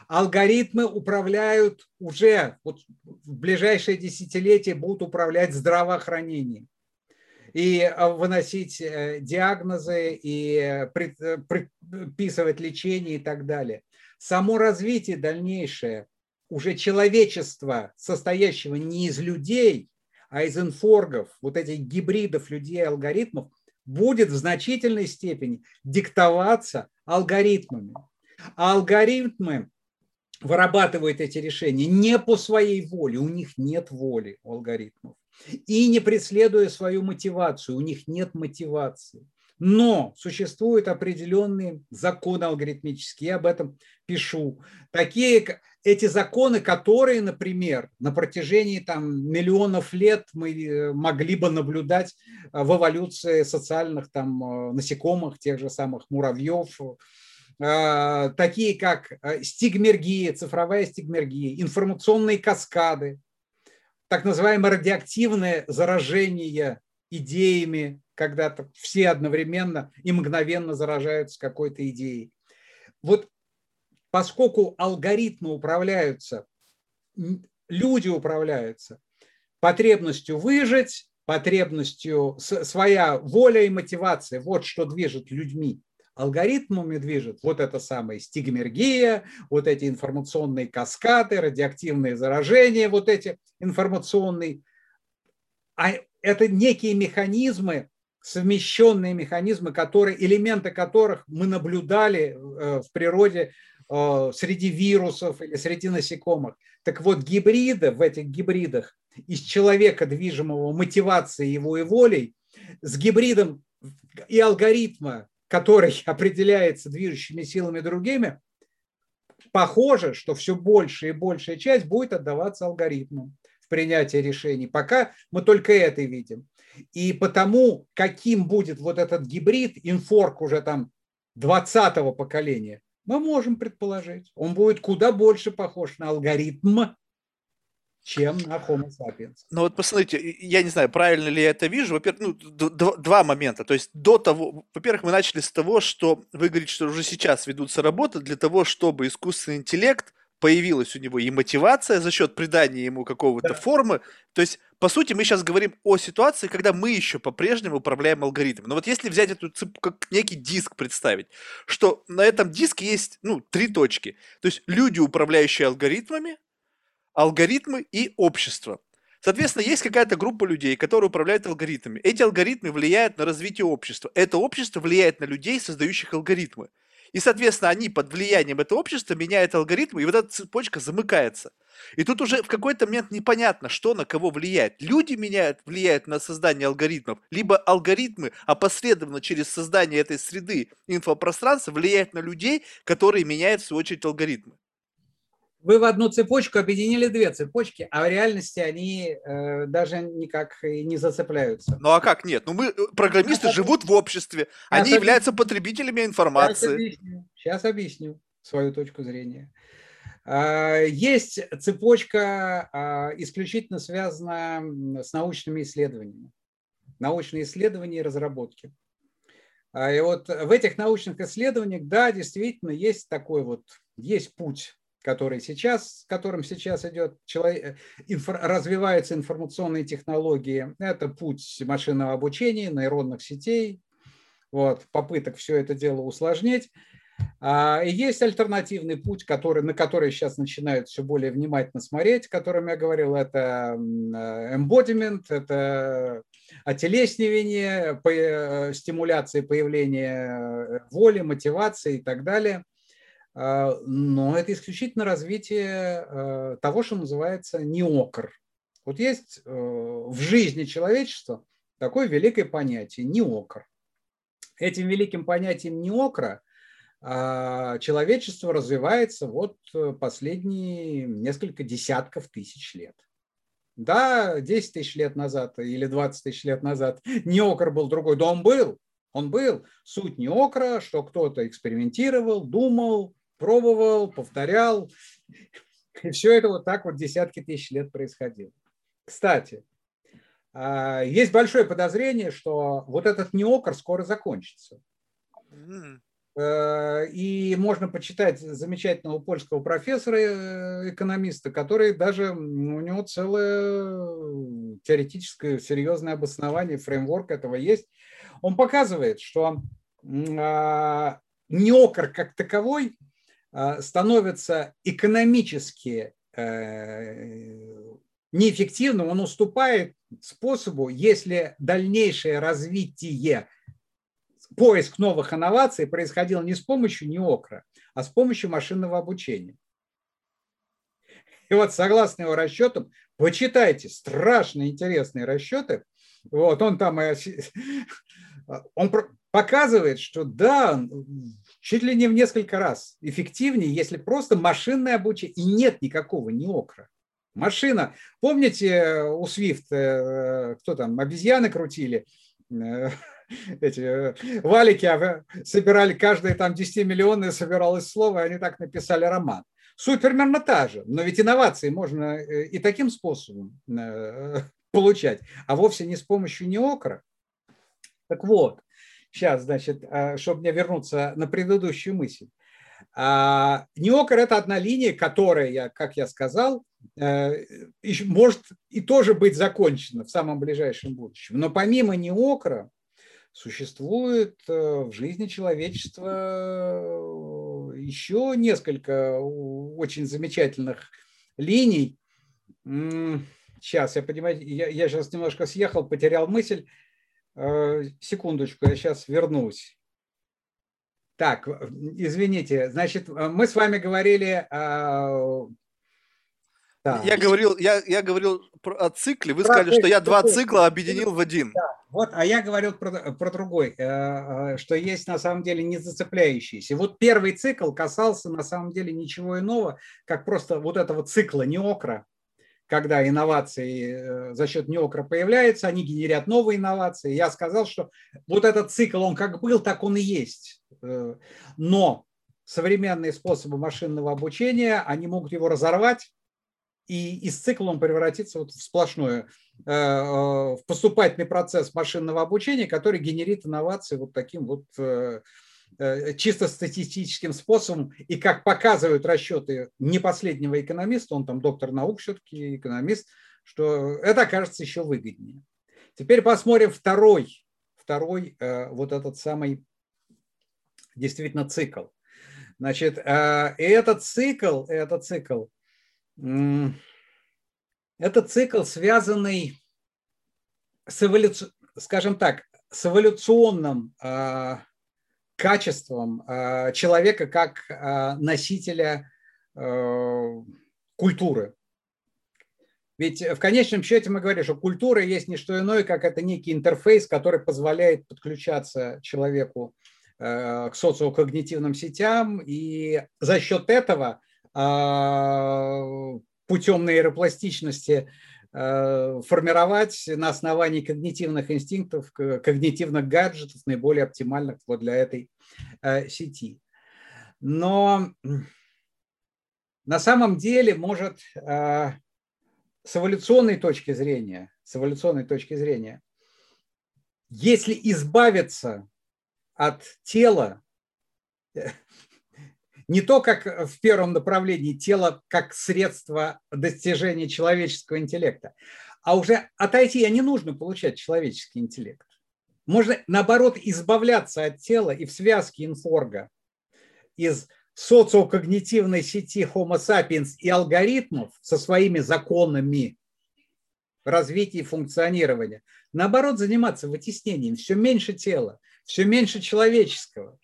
алгоритмы управляют уже, вот в ближайшее десятилетие будут управлять здравоохранением и э, выносить э, диагнозы и э, предписывать лечение и так далее. Само развитие дальнейшее уже человечества, состоящего не из людей, а из инфоргов, вот этих гибридов людей и алгоритмов, будет в значительной степени диктоваться алгоритмами. А алгоритмы вырабатывают эти решения не по своей воле, у них нет воли у алгоритмов, и не преследуя свою мотивацию, у них нет мотивации. Но существуют определенные законы алгоритмические, я об этом пишу. Такие эти законы, которые, например, на протяжении там, миллионов лет мы э, могли бы наблюдать э, в эволюции социальных там, э, насекомых, тех же самых муравьев, такие как а, стигмергия, цифровая стигмергия, информационные каскады, так называемое радиоактивное заражение идеями, когда все одновременно и мгновенно заражаются какой-то идеей. Вот поскольку алгоритмы управляются, люди управляются потребностью выжить, потребностью, своя воля и мотивация, вот что движет людьми алгоритмами движет вот это самое стигмергия, вот эти информационные каскады, радиоактивные заражения, вот эти информационные. А это некие механизмы, совмещенные механизмы, которые, элементы которых мы наблюдали э, в природе э, среди вирусов или среди насекомых. Так вот, гибриды в этих гибридах из человека, движимого мотивацией его и волей, с гибридом и алгоритма который определяется движущими силами другими, похоже, что все больше и большая часть будет отдаваться алгоритмам в принятии решений. Пока мы только это видим. И потому, каким будет вот этот гибрид, инфорк уже там 20-го поколения, мы можем предположить. Он будет куда больше похож на алгоритм, чем на Homo sapiens. Ну вот посмотрите, я не знаю, правильно ли я это вижу. Во-первых, ну, два момента. То есть до того, во-первых, мы начали с того, что вы говорите, что уже сейчас ведутся работы для того, чтобы искусственный интеллект появилась у него и мотивация за счет придания ему какого-то да. формы. То есть, по сути, мы сейчас говорим о ситуации, когда мы еще по-прежнему управляем алгоритмом. Но вот если взять эту цепь как некий диск представить, что на этом диске есть, ну, три точки. То есть люди, управляющие алгоритмами, алгоритмы и общество. Соответственно, есть какая-то группа людей, которые управляют алгоритмами. Эти алгоритмы влияют на развитие общества. Это общество влияет на людей, создающих алгоритмы. И, соответственно, они под влиянием этого общества меняют алгоритмы, и вот эта цепочка замыкается. И тут уже в какой-то момент непонятно, что на кого влияет. Люди меняют, влияют на создание алгоритмов, либо алгоритмы опосредованно через создание этой среды инфопространства влияют на людей, которые меняют, в свою очередь, алгоритмы вы в одну цепочку объединили две цепочки, а в реальности они э, даже никак не зацепляются. Ну а как нет? Ну мы, э, программисты, Сейчас живут в обществе, они объясню. являются потребителями информации. Сейчас объясню. Сейчас объясню свою точку зрения. А, есть цепочка, а, исключительно связана с научными исследованиями. Научные исследования и разработки. А, и вот в этих научных исследованиях, да, действительно, есть такой вот, есть путь который сейчас, которым сейчас идет человек, э, инфор, развиваются информационные технологии. Это путь машинного обучения, нейронных сетей, вот, попыток все это дело усложнить. А, и есть альтернативный путь, который, на который сейчас начинают все более внимательно смотреть, о котором я говорил, это э, embodiment, это отелеснивание, э, стимуляция появления воли, мотивации и так далее – но это исключительно развитие э, того, что называется неокр. Вот есть э, в жизни человечества такое великое понятие – неокр. Этим великим понятием неокра а, человечество развивается вот э, последние несколько десятков тысяч лет. Да, 10 тысяч лет назад или 20 тысяч лет назад неокр был другой, да он был, он был. Суть неокра, что кто-то экспериментировал, думал, пробовал, повторял. И все это вот так вот десятки тысяч лет происходило. Кстати, а, есть большое подозрение, что вот этот неокр скоро закончится. Э, и можно почитать замечательного польского профессора, э, экономиста, который даже, у него целое теоретическое серьезное обоснование, фреймворк этого есть. Он показывает, что а, неокр как таковой становится экономически э, неэффективным, он уступает способу, если дальнейшее развитие, поиск новых инноваций происходил не с помощью неокра, а с помощью машинного обучения. И вот согласно его расчетам, почитайте страшно интересные расчеты. Вот он там, он показывает, что да, чуть ли не в несколько раз эффективнее, если просто машинное обучение, и нет никакого неокра. Машина, помните у Swift, э, кто там, обезьяны крутили, э, эти э, валики а собирали, каждое там 10-миллионное собиралось слово, и они так написали роман. Суть та же, но ведь инновации можно и таким способом получать, а вовсе не с помощью неокра. Так вот, Сейчас, значит, а, чтобы мне вернуться на предыдущую мысль. А, Неокр – это одна линия, которая, как я сказал, э, может и тоже быть закончена в самом ближайшем будущем. Но помимо Неокра существует э, в жизни человечества э, еще несколько очень замечательных линий. Сейчас, я понимаю, я, я сейчас немножко съехал, потерял мысль. Э, секундочку, я сейчас вернусь. Так, извините, значит, мы с вами говорили о... Да. Я говорил, я, я говорил про, о цикле, вы про сказали, цикл, что я два цикла объединил в один. Да, вот, а я говорил про, про другой, э, э, что есть на самом деле не зацепляющийся. Вот первый цикл касался на самом деле ничего иного, как просто вот этого цикла неокра, когда инновации э, за счет неокра появляются, они генерят новые инновации. Я сказал, что вот этот цикл, он как был, так он и есть. Э, но современные способы машинного обучения, они могут его разорвать, и из цикла он превратится вот в сплошную, э, в поступательный процесс машинного обучения, который генерит инновации вот таким вот чисто статистическим способом, и как показывают расчеты не последнего экономиста, он там доктор наук все-таки, экономист, что это окажется еще выгоднее. Теперь посмотрим второй, второй э, вот этот самый действительно цикл. Значит, этот цикл, этот цикл, это цикл, связанный с эволюцией, скажем так, с эволюционным э, качеством э, человека как э, носителя э, культуры. Ведь в конечном счете мы говорим, что культура есть не что иное, как это некий интерфейс, который позволяет подключаться человеку э, к социокогнитивным сетям, и за счет этого э, путем нейропластичности формировать на основании когнитивных инстинктов, когнитивных гаджетов, наиболее оптимальных вот для этой э, сети. Но на самом деле, может, э, с эволюционной точки зрения, с эволюционной точки зрения, если избавиться от тела, не то, как в первом направлении, тело как средство достижения человеческого интеллекта, а уже отойти, а не нужно получать человеческий интеллект. Можно, наоборот, избавляться от тела и в связке инфорга из социокогнитивной сети Homo sapiens и алгоритмов со своими законами развития и функционирования. Наоборот, заниматься вытеснением. Все меньше тела, все меньше человеческого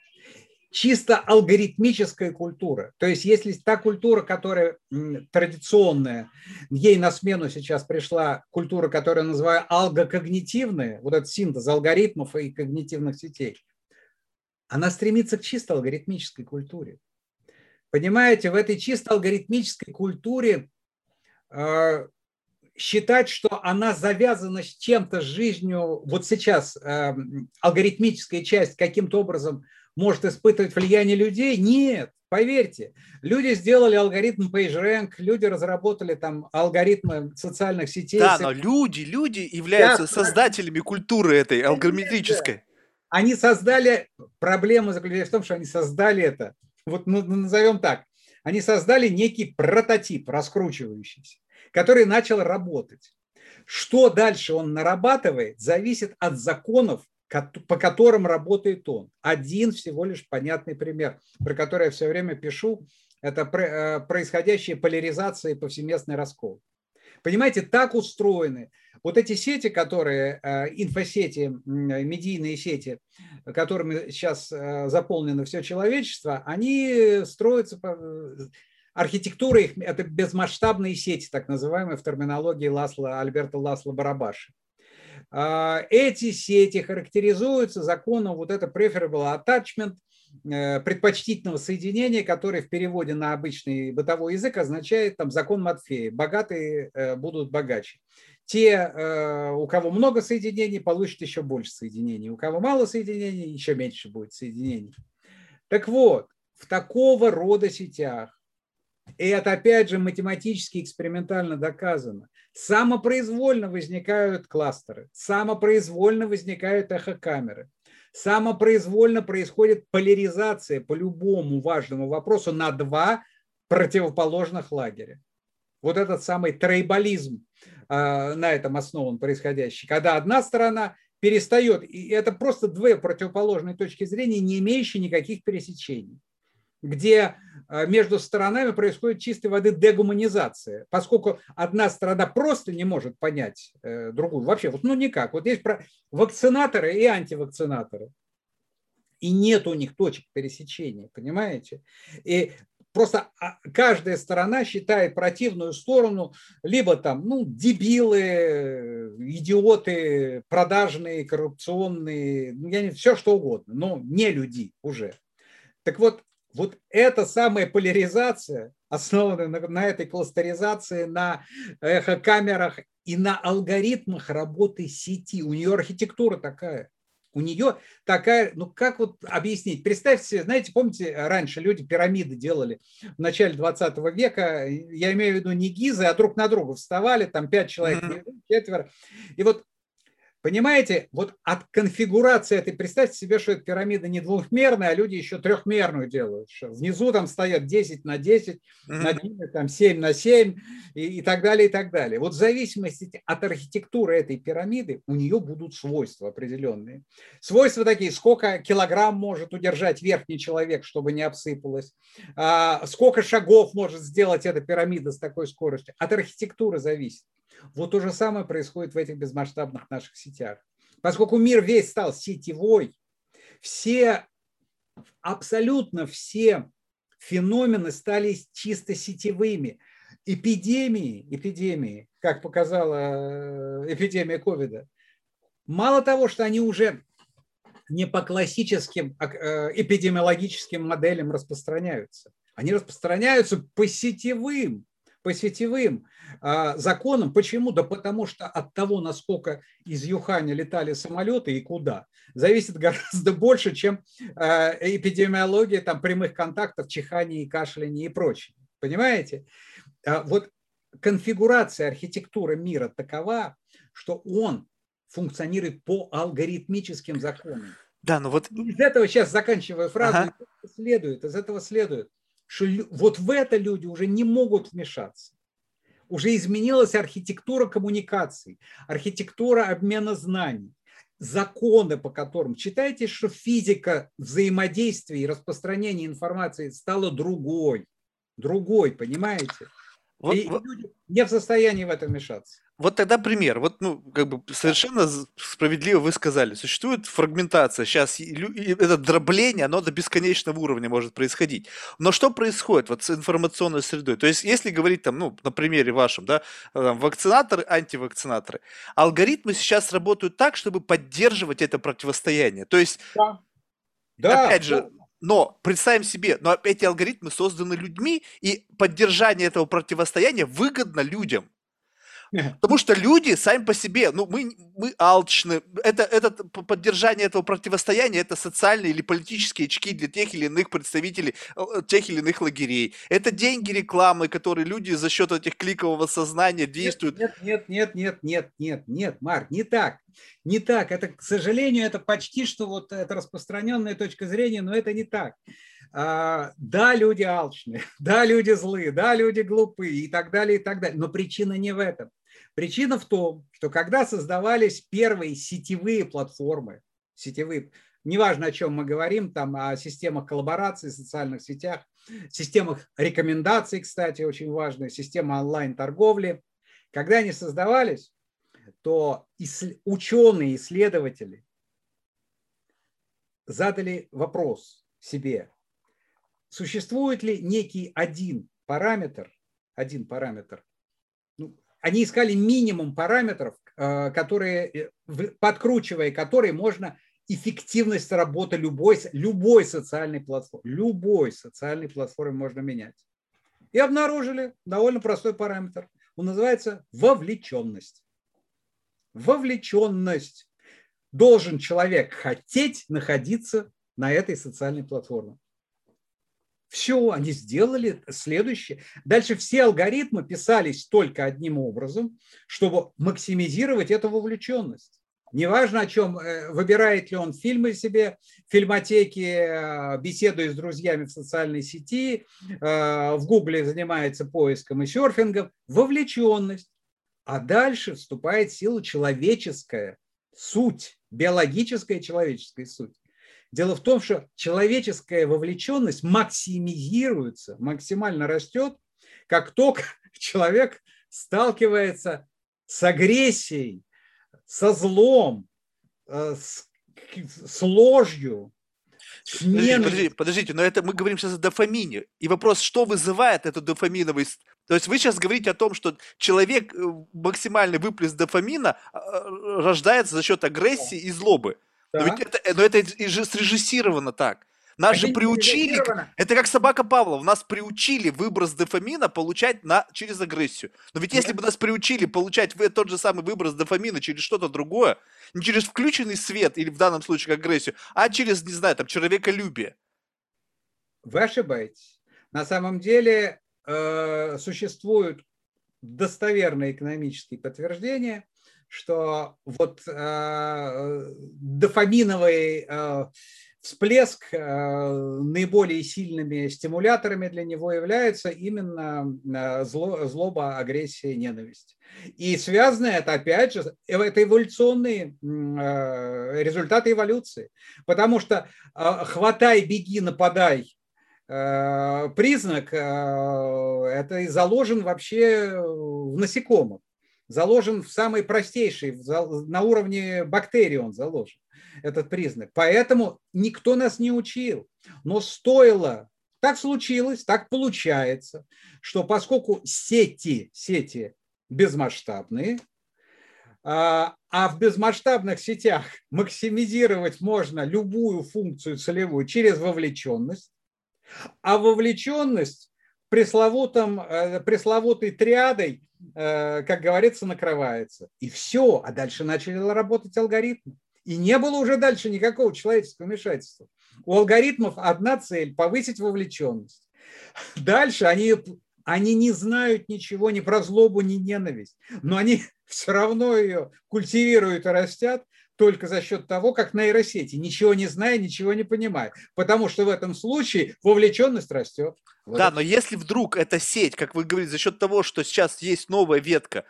чисто алгоритмическая культура. То есть если та культура, которая традиционная, ей на смену сейчас пришла культура, которую я называю алгокогнитивная, вот этот синтез алгоритмов и когнитивных сетей, она стремится к чисто алгоритмической культуре. Понимаете, в этой чисто алгоритмической культуре э, считать, что она завязана с чем-то, с жизнью, вот сейчас э, алгоритмическая часть каким-то образом – может испытывать влияние людей? Нет, поверьте. Люди сделали алгоритм PageRank, люди разработали там алгоритмы социальных сетей. Да, но люди, люди являются да, создателями да. культуры этой алгоритмической. Они создали, проблема заключается в том, что они создали это, вот ну, назовем так, они создали некий прототип раскручивающийся, который начал работать. Что дальше он нарабатывает, зависит от законов по которым работает он. Один всего лишь понятный пример, про который я все время пишу, это э, происходящая поляризация и повсеместный раскол. Понимаете, так устроены вот эти сети, которые, э, инфосети, медийные сети, которыми сейчас э, заполнено все человечество, они строятся архитектура их, это безмасштабные сети, так называемые в терминологии Ласла, Альберта Ласла Барабаши. А, эти сети характеризуются законом вот это preferable attachment, э, предпочтительного соединения, который в переводе на обычный бытовой язык означает там закон Матфея. Богатые э, будут богаче. Те, э, у кого много соединений, получат еще больше соединений. У кого мало соединений, еще меньше будет соединений. Так вот, в такого рода сетях и это опять же математически экспериментально доказано, самопроизвольно возникают кластеры, самопроизвольно возникают эхокамеры, самопроизвольно происходит поляризация по любому важному вопросу на два противоположных лагеря. Вот этот самый трейбализм э, на этом основан происходящий, когда одна сторона перестает, и это просто две противоположные точки зрения, не имеющие никаких пересечений где э, между сторонами происходит чистой воды дегуманизация, поскольку одна сторона просто не может понять э, другую. Вообще, вот, ну никак. Вот есть про вакцинаторы и антивакцинаторы. И нет у них точек пересечения, понимаете? И просто а, каждая сторона считает противную сторону либо там, ну, дебилы, идиоты, продажные, коррупционные, ну, я не, все что угодно, но не люди уже. Так вот, вот эта самая поляризация, основанная на, на этой кластеризации, на эхокамерах и на алгоритмах работы сети, у нее архитектура такая. У нее такая, ну как вот объяснить? Представьте себе, знаете, помните, раньше люди пирамиды делали в начале 20 века, я имею в виду не гизы, а друг на друга вставали, там пять человек, mm-hmm. четверо. И вот Понимаете, вот от конфигурации этой, представьте себе, что эта пирамида не двухмерная, а люди еще трехмерную делают. Что внизу там стоят 10 на 10, mm-hmm. над ними там 7 на 7 и, и так далее, и так далее. Вот в зависимости от архитектуры этой пирамиды у нее будут свойства определенные. Свойства такие, сколько килограмм может удержать верхний человек, чтобы не обсыпалось, а, сколько шагов может сделать эта пирамида с такой скоростью. От архитектуры зависит. Вот то же самое происходит в этих безмасштабных наших сетях. Поскольку мир весь стал сетевой, все, абсолютно все феномены стали чисто сетевыми. Эпидемии, эпидемии, как показала э, эпидемия ковида, мало того, что они уже не по классическим а, э, эпидемиологическим моделям распространяются, они распространяются по сетевым по сетевым а, законам. Почему? Да потому что от того, насколько из Юханя летали самолеты и куда, зависит гораздо больше, чем а, эпидемиология там, прямых контактов, чихания и кашляния и прочее. Понимаете? А, вот конфигурация архитектуры мира такова, что он функционирует по алгоритмическим законам. Да, ну вот... Из этого сейчас заканчивая фразу, ага. следует, из этого следует, что вот в это люди уже не могут вмешаться. Уже изменилась архитектура коммуникаций, архитектура обмена знаний, законы, по которым читайте, что физика взаимодействия и распространения информации стала другой. Другой, понимаете? Вот, и вот. люди не в состоянии в это вмешаться. Вот тогда пример. Вот, ну, как бы совершенно справедливо вы сказали. Существует фрагментация. Сейчас это дробление, оно до бесконечного уровня может происходить. Но что происходит вот с информационной средой? То есть, если говорить там, ну, на примере вашем, да, там, вакцинаторы, антивакцинаторы, алгоритмы сейчас работают так, чтобы поддерживать это противостояние. То есть, да. Да, опять же, но представим себе, но эти алгоритмы созданы людьми, и поддержание этого противостояния выгодно людям. Потому что люди сами по себе, ну, мы, мы алчны. Это, это поддержание этого противостояния, это социальные или политические очки для тех или иных представителей тех или иных лагерей. Это деньги рекламы, которые люди за счет этих кликового сознания действуют. Нет, нет, нет, нет, нет, нет, нет, Марк, не так. Не так. Это, к сожалению, это почти что вот это распространенная точка зрения, но это не так. А, да, люди алчные, да, люди злые, да, люди глупые и так далее, и так далее. Но причина не в этом. Причина в том, что когда создавались первые сетевые платформы, сетевые, неважно о чем мы говорим, там о системах коллаборации, социальных сетях, системах рекомендаций, кстати, очень важная, система онлайн-торговли, когда они создавались, то ученые, исследователи задали вопрос себе, существует ли некий один параметр, один параметр, они искали минимум параметров, э, которые, э, подкручивая которые можно эффективность работы любой, любой социальной платформы, любой социальной платформы можно менять. И обнаружили довольно простой параметр. Он называется вовлеченность. Вовлеченность. Должен человек хотеть находиться на этой социальной платформе. Все, они сделали следующее. Дальше все алгоритмы писались только одним образом, чтобы максимизировать эту вовлеченность. Неважно, о чем, э, выбирает ли он фильмы себе, фильмотеки, э, беседует с друзьями в социальной сети, э, в Гугле занимается поиском и серфингом, вовлеченность. А дальше вступает сила человеческая, суть, биологическая человеческая суть. Дело в том, что человеческая вовлеченность максимизируется, максимально растет, как только человек сталкивается с агрессией, со злом, э, с, с ложью, Подождите, подождите, подождите, но это мы говорим сейчас о дофамине. И вопрос, что вызывает эту дофаминовый... То есть вы сейчас говорите о том, что человек, э, максимальный выплеск дофамина э, рождается за счет агрессии и злобы. Но ведь это, но это и же срежиссировано так. Нас это же приучили, это как собака Павлова, нас приучили выброс дофамина получать на, через агрессию. Но ведь если бы нас приучили получать тот же самый выброс дофамина через что-то другое, не через включенный свет или в данном случае агрессию, а через, не знаю, там, человеколюбие. Вы ошибаетесь. На самом деле э, существуют достоверные экономические подтверждения, что вот э, дофаминовый э, всплеск э, наиболее сильными стимуляторами для него является именно э, зло, злоба, агрессия, ненависть. И связано это, опять же, это эволюционные э, результаты эволюции. Потому что хватай, беги, нападай признак, это и заложен вообще в насекомых заложен в самый простейший, на уровне бактерий он заложен, этот признак. Поэтому никто нас не учил. Но стоило, так случилось, так получается, что поскольку сети, сети безмасштабные, а, а в безмасштабных сетях максимизировать можно любую функцию целевую через вовлеченность, а вовлеченность пресловутым, э, пресловутой триадой Э, как говорится, накрывается. И все, а дальше начали работать алгоритмы. И не было уже дальше никакого человеческого вмешательства. У алгоритмов одна цель – повысить вовлеченность. Дальше они, они не знают ничего ни про злобу, ни ненависть, но они все равно ее культивируют и растят, только за счет того, как нейросети, ничего не зная, ничего не понимая. Потому что в этом случае вовлеченность растет. Вот да, но если вдруг эта сеть, как вы говорите, за счет того, что сейчас есть новая ветка,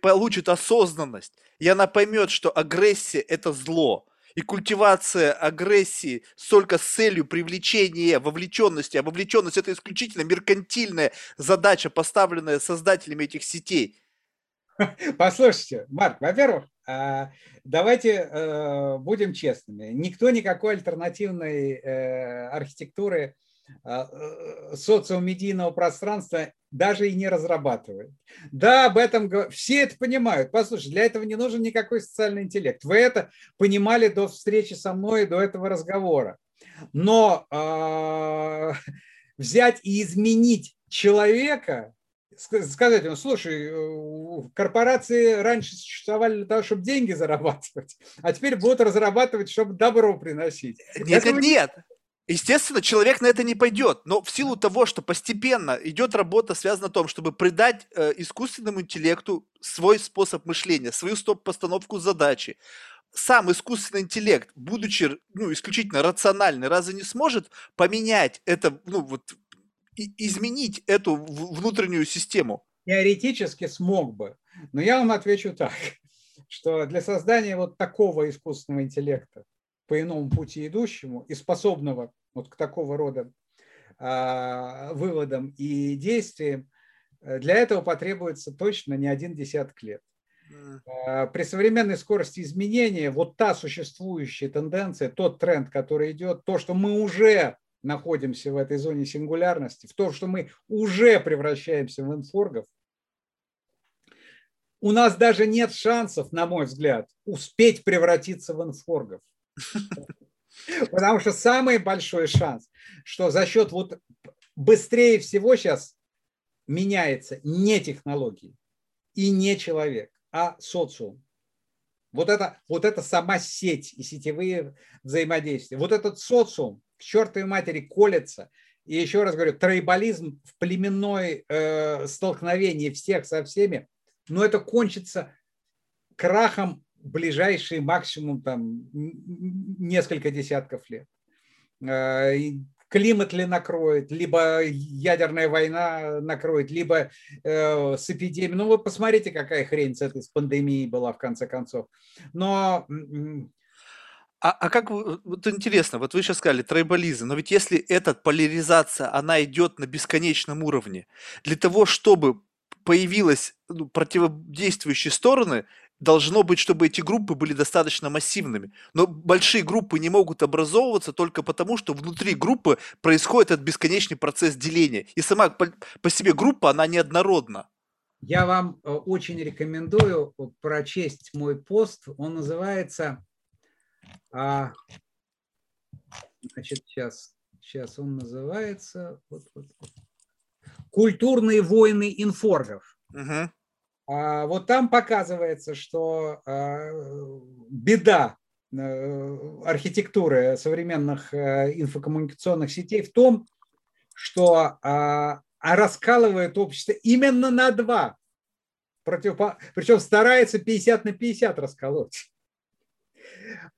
получит осознанность, и она поймет, что агрессия – это зло, и культивация агрессии только с целью привлечения вовлеченности, а вовлеченность – это исключительно меркантильная задача, поставленная создателями этих сетей. Послушайте, Марк, во-первых, давайте э, будем честными. Никто никакой альтернативной э, архитектуры а, э, социомедийного пространства даже и не разрабатывает. Да, об этом все это понимают. Послушайте, для этого не нужен никакой социальный интеллект. Вы это понимали до встречи со мной, до этого разговора. Но э, взять и изменить человека сказать ему, слушай, э, корпорации раньше существовали для того, чтобы деньги зарабатывать, а теперь будут разрабатывать, чтобы добро приносить. Нет, Этого... нет, нет. Естественно, человек на это не пойдет, но в силу того, что постепенно идет работа, связана о том, чтобы придать э, искусственному интеллекту свой способ мышления, свою стоп-постановку задачи, сам искусственный интеллект, будучи ну, исключительно рациональный, разве не сможет поменять это, ну, вот, изменить эту внутреннюю систему? Теоретически смог бы. Но я вам отвечу так, что для создания вот такого искусственного интеллекта, по иному пути идущему и способного вот к такого рода э, выводам и действиям, э, для этого потребуется точно не один десяток лет. А, при современной скорости изменения вот та существующая тенденция, тот тренд, который идет, то, что мы уже находимся в этой зоне сингулярности, в том, что мы уже превращаемся в инфоргов, у нас даже нет шансов, на мой взгляд, успеть превратиться в инфоргов. Потому что самый большой шанс, что за счет вот быстрее всего сейчас меняется не технологии и не человек, а социум. Вот это, вот это сама сеть и сетевые взаимодействия. Вот этот социум, к чертовой матери колется. И еще раз говорю, тройболизм в племенной э, столкновении всех со всеми, но это кончится крахом ближайший максимум там несколько десятков лет. Э, климат ли накроет, либо ядерная война накроет, либо э, с эпидемией. Ну, вы посмотрите, какая хрень с этой с пандемией была в конце концов. Но а, а как вот интересно, вот вы сейчас сказали тройболизм, но ведь если эта поляризация, она идет на бесконечном уровне, для того, чтобы появилась ну, противодействующие стороны, должно быть, чтобы эти группы были достаточно массивными. Но большие группы не могут образовываться только потому, что внутри группы происходит этот бесконечный процесс деления. И сама по, по себе группа, она неоднородна. Я вам э, очень рекомендую прочесть мой пост. Он называется а, значит, сейчас, сейчас он называется вот, вот, вот. «Культурные войны инфоргов». Угу. А, вот там показывается, что а, беда а, архитектуры современных а, инфокоммуникационных сетей в том, что а, раскалывает общество именно на два противопо... причем старается 50 на 50 расколоть.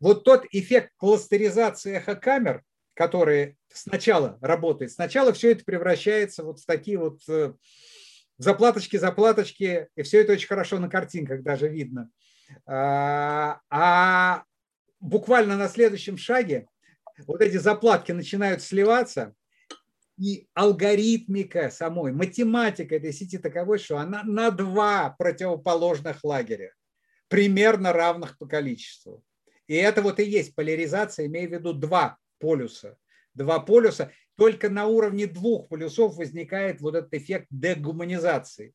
Вот тот эффект кластеризации эхокамер, который сначала работает, сначала все это превращается вот в такие вот э, заплаточки, заплаточки, и все это очень хорошо на картинках даже видно. А, а буквально на следующем шаге вот эти заплатки начинают сливаться, и алгоритмика самой, математика этой сети таковой, что она на два противоположных лагеря, примерно равных по количеству. И это вот и есть поляризация, имея в виду два полюса. Два полюса, только на уровне двух полюсов возникает вот этот эффект дегуманизации.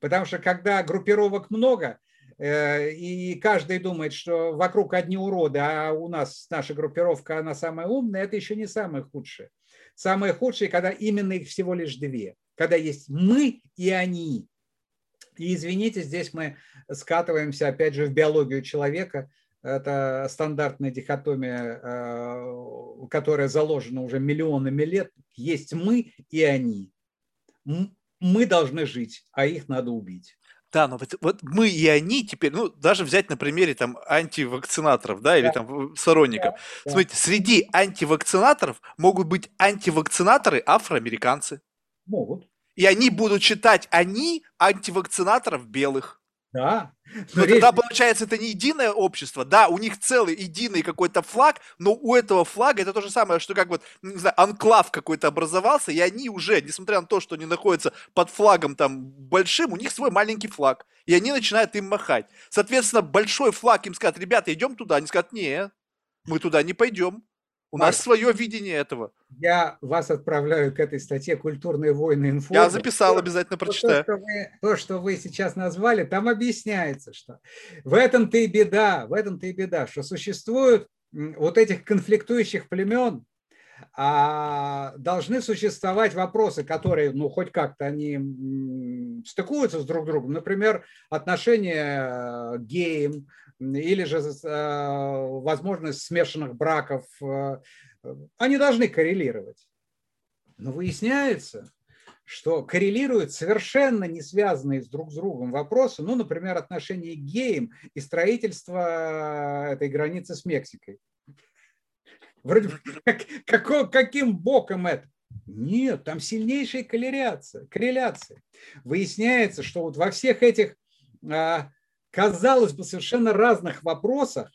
Потому что когда группировок много, э, и каждый думает, что вокруг одни уроды, а у нас наша группировка, она самая умная, это еще не самое худшее. Самое худшее, когда именно их всего лишь две. Когда есть мы и они. И извините, здесь мы скатываемся опять же в биологию человека. Это стандартная дихотомия, э, которая заложена уже миллионами лет. Есть мы и они. Мы должны жить, а их надо убить. Да, но вот, вот мы и они теперь, ну, даже взять на примере там антивакцинаторов, да, или да. там сторонников. Да, Смотрите, среди антивакцинаторов могут быть антивакцинаторы афроамериканцы. Могут. И они будут считать они антивакцинаторов белых. Да. Но речь... тогда получается это не единое общество, да, у них целый единый какой-то флаг, но у этого флага это то же самое, что как вот, не знаю, анклав какой-то образовался, и они уже, несмотря на то, что они находятся под флагом там большим, у них свой маленький флаг, и они начинают им махать. Соответственно, большой флаг им скажет, ребята, идем туда, они скажут, не, мы туда не пойдем. У Марк, нас свое видение этого. Я вас отправляю к этой статье «Культурные войны инфо». Я записал, то, обязательно прочитаю. То что, вы, то, что вы сейчас назвали, там объясняется, что в этом-то и беда, в этом-то и беда, что существуют вот этих конфликтующих племен, а должны существовать вопросы, которые, ну, хоть как-то они стыкуются с друг другом. Например, отношения к геям, или же э, возможность смешанных браков, э, они должны коррелировать. Но выясняется, что коррелируют совершенно не связанные с друг с другом вопросы, ну, например, отношения к геям и строительство этой границы с Мексикой. Вроде бы, как, как, каким боком это? Нет, там сильнейшая корреляция. корреляция. Выясняется, что вот во всех этих а, казалось бы, совершенно разных вопросах,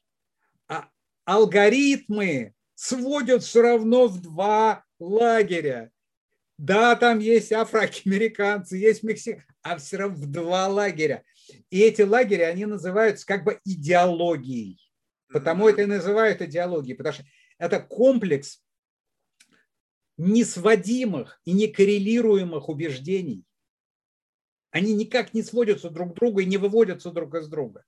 а алгоритмы сводят все равно в два лагеря. Да, там есть афроамериканцы, есть мексиканцы, а все равно в два лагеря. И эти лагеря, они называются как бы идеологией. Потому это и называют идеологией, потому что это комплекс несводимых и некоррелируемых убеждений. Они никак не сводятся друг к другу и не выводятся друг из друга.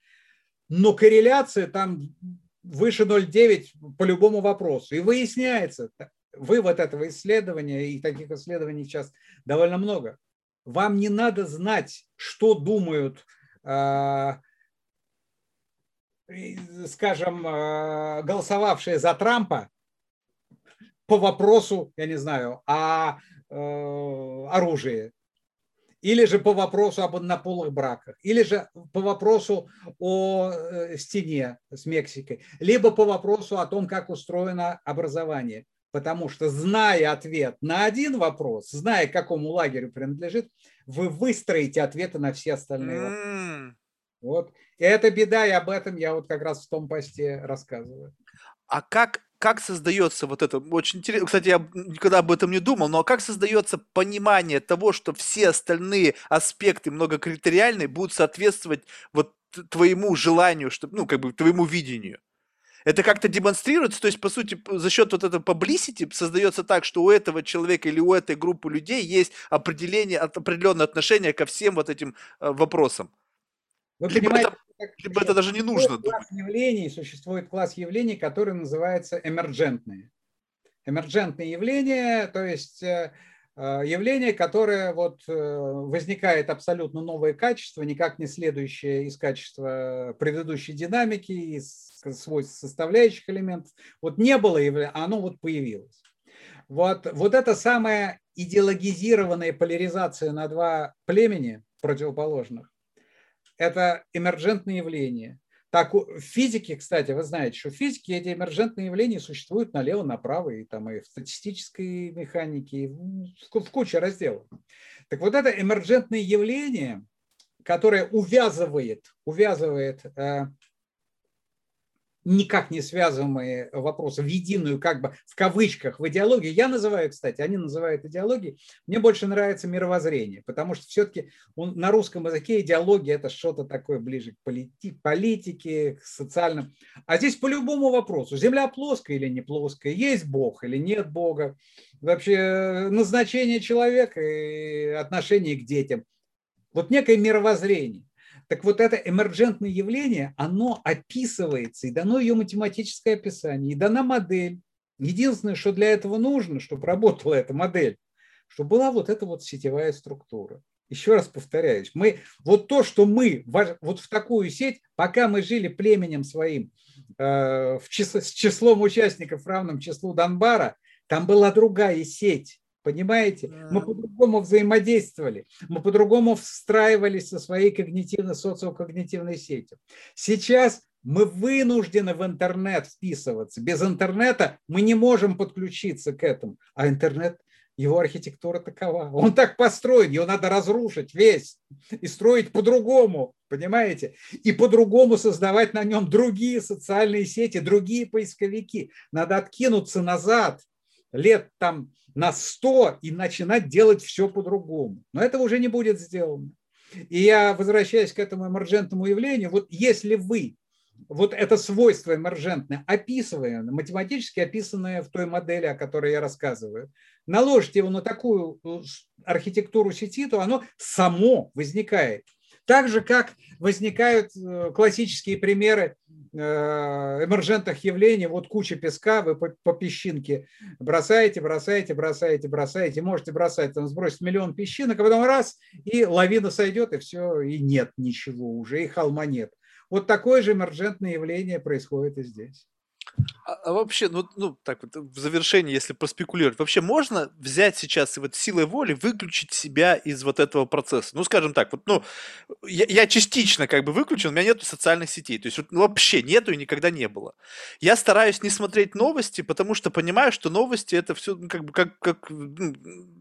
Но корреляция там выше 0,9 по любому вопросу. И выясняется, вывод этого исследования, и таких исследований сейчас довольно много, вам не надо знать, что думают, а, скажем, а, голосовавшие за Трампа по вопросу, я не знаю, о э, оружии или же по вопросу об однополых браках, или же по вопросу о э, стене с Мексикой, либо по вопросу о том, как устроено образование. Потому что, зная ответ на один вопрос, зная, к какому лагерю принадлежит, вы выстроите ответы на все остальные вопросы. Вот. И это беда, и об этом я вот как раз в том посте рассказываю. А как как создается вот это, очень интересно, кстати, я никогда об этом не думал, но как создается понимание того, что все остальные аспекты многокритериальные будут соответствовать вот твоему желанию, чтобы, ну, как бы твоему видению? Это как-то демонстрируется, то есть, по сути, за счет вот этого publicity создается так, что у этого человека или у этой группы людей есть определение, определенное отношение ко всем вот этим э, вопросам. Вы либо понимаете, это, либо это даже не нужно. Класс явлений, существует класс явлений, который называется эмерджентные. Эмерджентные явления, то есть э, э, явление, которое вот э, возникает абсолютно новое качество, никак не следующее из качества предыдущей динамики, из свойств составляющих элементов. Вот не было явления, а оно вот появилось. Вот, вот это самая идеологизированная поляризация на два племени противоположных, это эмерджентные явления. Так, в физике, кстати, вы знаете, что в физике эти эмерджентные явления существуют налево-направо, и, там, и в статистической механике, и в, куче разделов. Так вот это эмерджентные явления, которое увязывает, увязывает э, никак не связываемые вопросы в единую, как бы в кавычках, в идеологию. Я называю, кстати, они называют идеологией. Мне больше нравится мировоззрение, потому что все-таки на русском языке идеология – это что-то такое ближе к полити- политике, к социальным. А здесь по любому вопросу. Земля плоская или не плоская, есть Бог или нет Бога, вообще назначение человека и отношение к детям. Вот некое мировоззрение. Так вот это эмерджентное явление, оно описывается, и дано ее математическое описание, и дана модель. Единственное, что для этого нужно, чтобы работала эта модель, чтобы была вот эта вот сетевая структура. Еще раз повторяюсь, мы, вот то, что мы вот в такую сеть, пока мы жили племенем своим, э, в число, с числом участников равным числу Донбара, там была другая сеть. Понимаете? Мы по-другому взаимодействовали, мы по-другому встраивались со своей когнитивно-социокогнитивной сетью. Сейчас мы вынуждены в интернет вписываться. Без интернета мы не можем подключиться к этому. А интернет, его архитектура такова. Он так построен, его надо разрушить весь и строить по-другому, понимаете? И по-другому создавать на нем другие социальные сети, другие поисковики. Надо откинуться назад, лет там на 100 и начинать делать все по-другому. Но этого уже не будет сделано. И я возвращаюсь к этому эмерджентному явлению. Вот если вы вот это свойство эмержентное, описывая, математически описанное в той модели, о которой я рассказываю, наложите его на такую э, архитектуру сети, то оно само возникает. Так же, как возникают э, классические примеры эмержентных явлений, вот куча песка, вы по, по песчинке бросаете, бросаете, бросаете, бросаете, можете бросать, там сбросить миллион песчинок, а потом раз, и лавина сойдет, и все, и нет ничего уже, и холма нет. Вот такое же эмержентное явление происходит и здесь. А, а вообще, ну, ну, так вот, в завершении, если поспекулировать, вообще можно взять сейчас и вот силой воли выключить себя из вот этого процесса? Ну, скажем так, вот, ну, я, я частично как бы выключен, у меня нету социальных сетей, то есть вот, ну, вообще нету и никогда не было. Я стараюсь не смотреть новости, потому что понимаю, что новости это все, ну, как бы, как, как ну,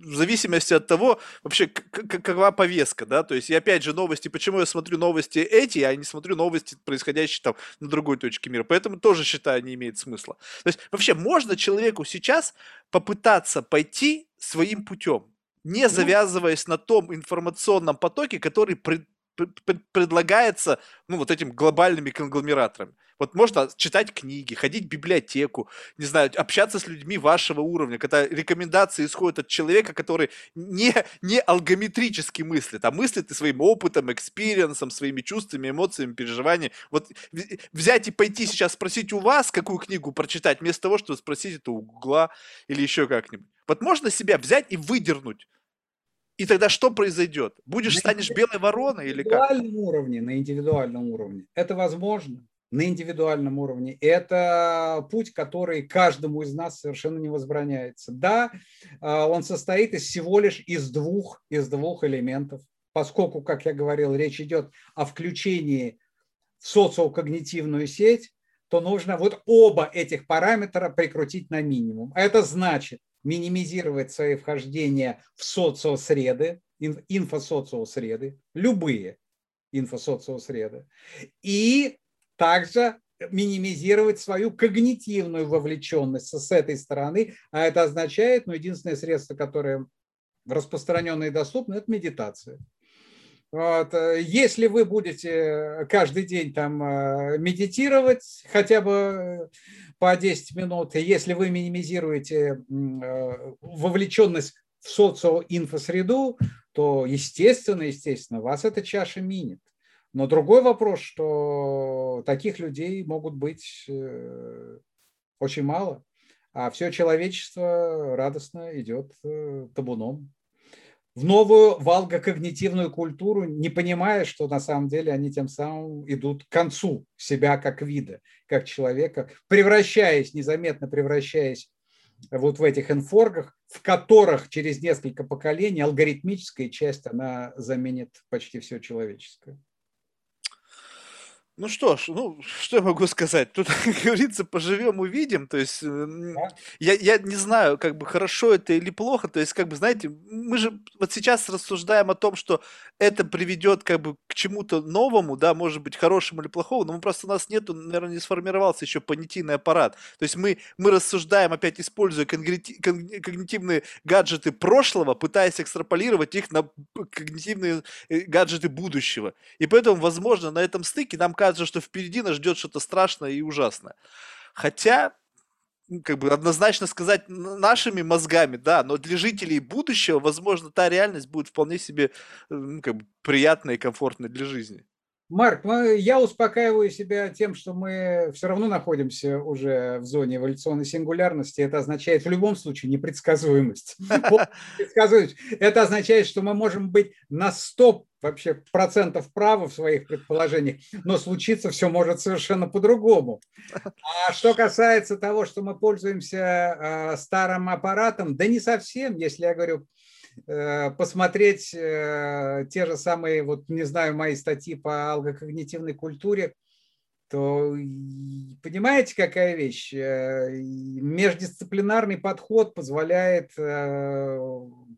в зависимости от того, вообще, какова повестка, да, то есть, и опять же, новости, почему я смотрю новости эти, а не смотрю новости, происходящие там на другой точке мира, поэтому тоже считаю, не имеет смысла. То есть вообще можно человеку сейчас попытаться пойти своим путем, не ну завязываясь на том информационном потоке, который пред, пред, предлагается ну, вот этим глобальными конгломераторами. Вот можно читать книги, ходить в библиотеку, не знаю, общаться с людьми вашего уровня, когда рекомендации исходят от человека, который не, не алгоритмически мыслит, а мыслит и своим опытом, experience ом, своими чувствами, эмоциями, переживаниями. Вот взять и пойти сейчас спросить у вас, какую книгу прочитать, вместо того, чтобы спросить это у Гугла или еще как-нибудь. Вот можно себя взять и выдернуть и тогда что произойдет? Будешь, станешь белой вороной или как? На индивидуальном уровне, на индивидуальном уровне. Это возможно на индивидуальном уровне. Это путь, который каждому из нас совершенно не возбраняется. Да, а, он состоит из всего лишь из двух, из двух элементов, поскольку, как я говорил, речь идет о включении в социокогнитивную сеть, то нужно вот оба этих параметра прикрутить на минимум. Это значит минимизировать свои вхождения в социосреды, инфосоциосреды, любые инфосоциосреды, и также минимизировать свою когнитивную вовлеченность с этой стороны, а это означает, ну, единственное средство, которое распространенное и доступно, это медитация. Вот. Если вы будете каждый день там э, медитировать хотя бы по 10 минут, если вы минимизируете э, вовлеченность в социоинфосреду, то естественно, естественно, вас эта чаша минит. Но другой вопрос, что таких людей могут быть э, очень мало, а все человечество радостно идет э, табуном в новую валгокогнитивную культуру, не понимая, что на самом деле они тем самым идут к концу себя как вида, как человека, превращаясь, незаметно превращаясь вот в этих инфоргах, в которых через несколько поколений алгоритмическая часть, она заменит почти все человеческое. Ну что ж, ну, что я могу сказать? Тут, как говорится, поживем, увидим. То есть, Да. я, я не знаю, как бы хорошо это или плохо. То есть, как бы, знаете, мы же вот сейчас рассуждаем о том, что это приведет как бы к чему-то новому, да, может быть, хорошему или плохому, но мы просто у нас нету, наверное, не сформировался еще понятийный аппарат. То есть мы, мы рассуждаем, опять используя когни- когнитивные гаджеты прошлого, пытаясь экстраполировать их на когнитивные э, гаджеты будущего. И поэтому, возможно, на этом стыке нам кажется, что впереди нас ждет что-то страшное и ужасное. Хотя, как бы однозначно сказать нашими мозгами, да, но для жителей будущего, возможно, та реальность будет вполне себе ну, как бы приятной и комфортной для жизни. Марк, я успокаиваю себя тем, что мы все равно находимся уже в зоне эволюционной сингулярности. Это означает в любом случае непредсказуемость. Это означает, что мы можем быть на 100 вообще процентов правы в своих предположениях, но случиться все может совершенно по-другому. А что касается того, что мы пользуемся а, старым аппаратом, да не совсем, если я говорю Э, посмотреть э, те же самые, вот не знаю, мои статьи по алгокогнитивной культуре, то понимаете, какая вещь? Э, междисциплинарный подход позволяет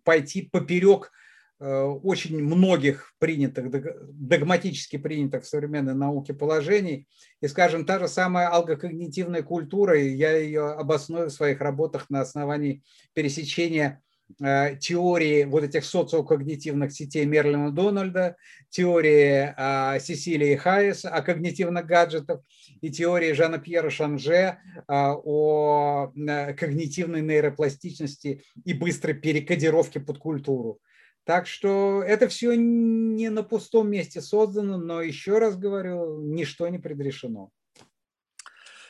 пойти поперек очень многих принятых, догматически принятых в современной науке положений. И, скажем, та же самая алгокогнитивная культура, я ее обосную в своих работах на основании пересечения Э, теории вот этих социокогнитивных сетей Мерлина Дональда, теории а, Сесилии Хайес о когнитивных гаджетах и теории Жана Пьера Шанже а, о э, когнитивной нейропластичности и быстрой перекодировке под культуру. Так что это все не на пустом месте создано, но еще раз говорю, ничто не предрешено.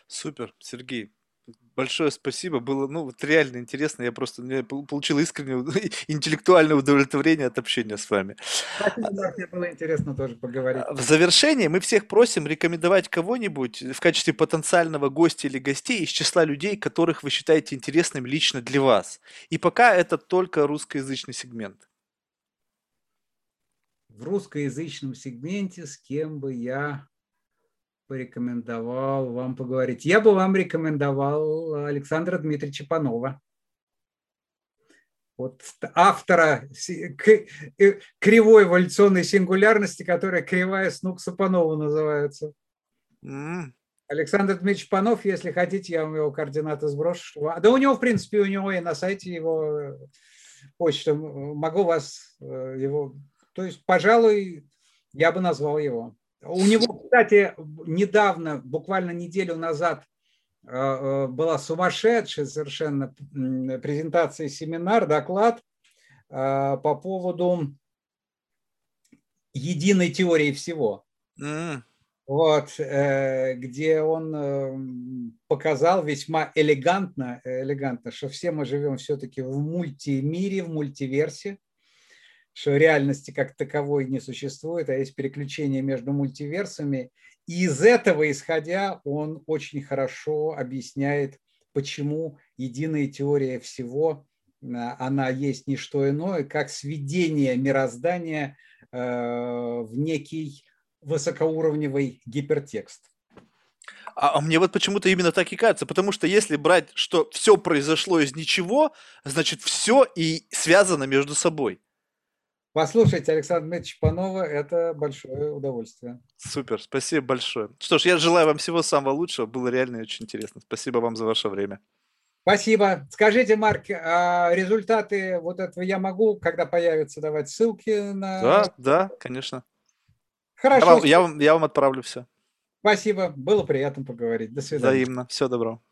Супер, Сергей большое спасибо. Было, ну, вот реально интересно. Я просто мне получил искреннее интеллектуальное удовлетворение от общения с вами. Спасибо, да, мне было интересно тоже поговорить. В завершение мы всех просим рекомендовать кого-нибудь в качестве потенциального гостя или гостей из числа людей, которых вы считаете интересными лично для вас. И пока это только русскоязычный сегмент. В русскоязычном сегменте с кем бы я порекомендовал вам поговорить? Я бы вам рекомендовал Александра Дмитриевича Панова. Вот автора э, кривой эволюционной сингулярности, которая кривая Снукса Панова называется. Mm. Александр Дмитриевич Панов, если хотите, я вам его координаты сброшу. Да у него, в принципе, у него и на сайте его почта. Могу вас э, его... То есть, пожалуй, я бы назвал его. У него, кстати, недавно, буквально неделю назад, э, э, была сумасшедшая совершенно презентация, семинар, доклад э, по поводу единой теории всего. Mm. Вот, где он показал весьма элегантно, элегантно, что все мы живем все-таки в мультимире, в мультиверсе, что реальности как таковой не существует, а есть переключение между мультиверсами. И из этого исходя он очень хорошо объясняет, почему единая теория всего, а, она есть не что иное, как сведение мироздания э, в некий высокоуровневый гипертекст. А, а мне вот почему-то именно так и кажется, потому что если брать, что все произошло из ничего, значит все и связано между собой. Послушайте Александра Дмитриевича Панова – это большое удовольствие. Супер, спасибо большое. Что ж, я желаю вам всего самого лучшего. Было реально очень интересно. Спасибо вам за ваше время. Спасибо. Скажите, Марк, а результаты вот этого я могу, когда появятся, давать ссылки на... Да, да, конечно. Хорошо. Я вам, я вам, я вам отправлю все. Спасибо. Было приятно поговорить. До свидания. Взаимно. Всего доброго.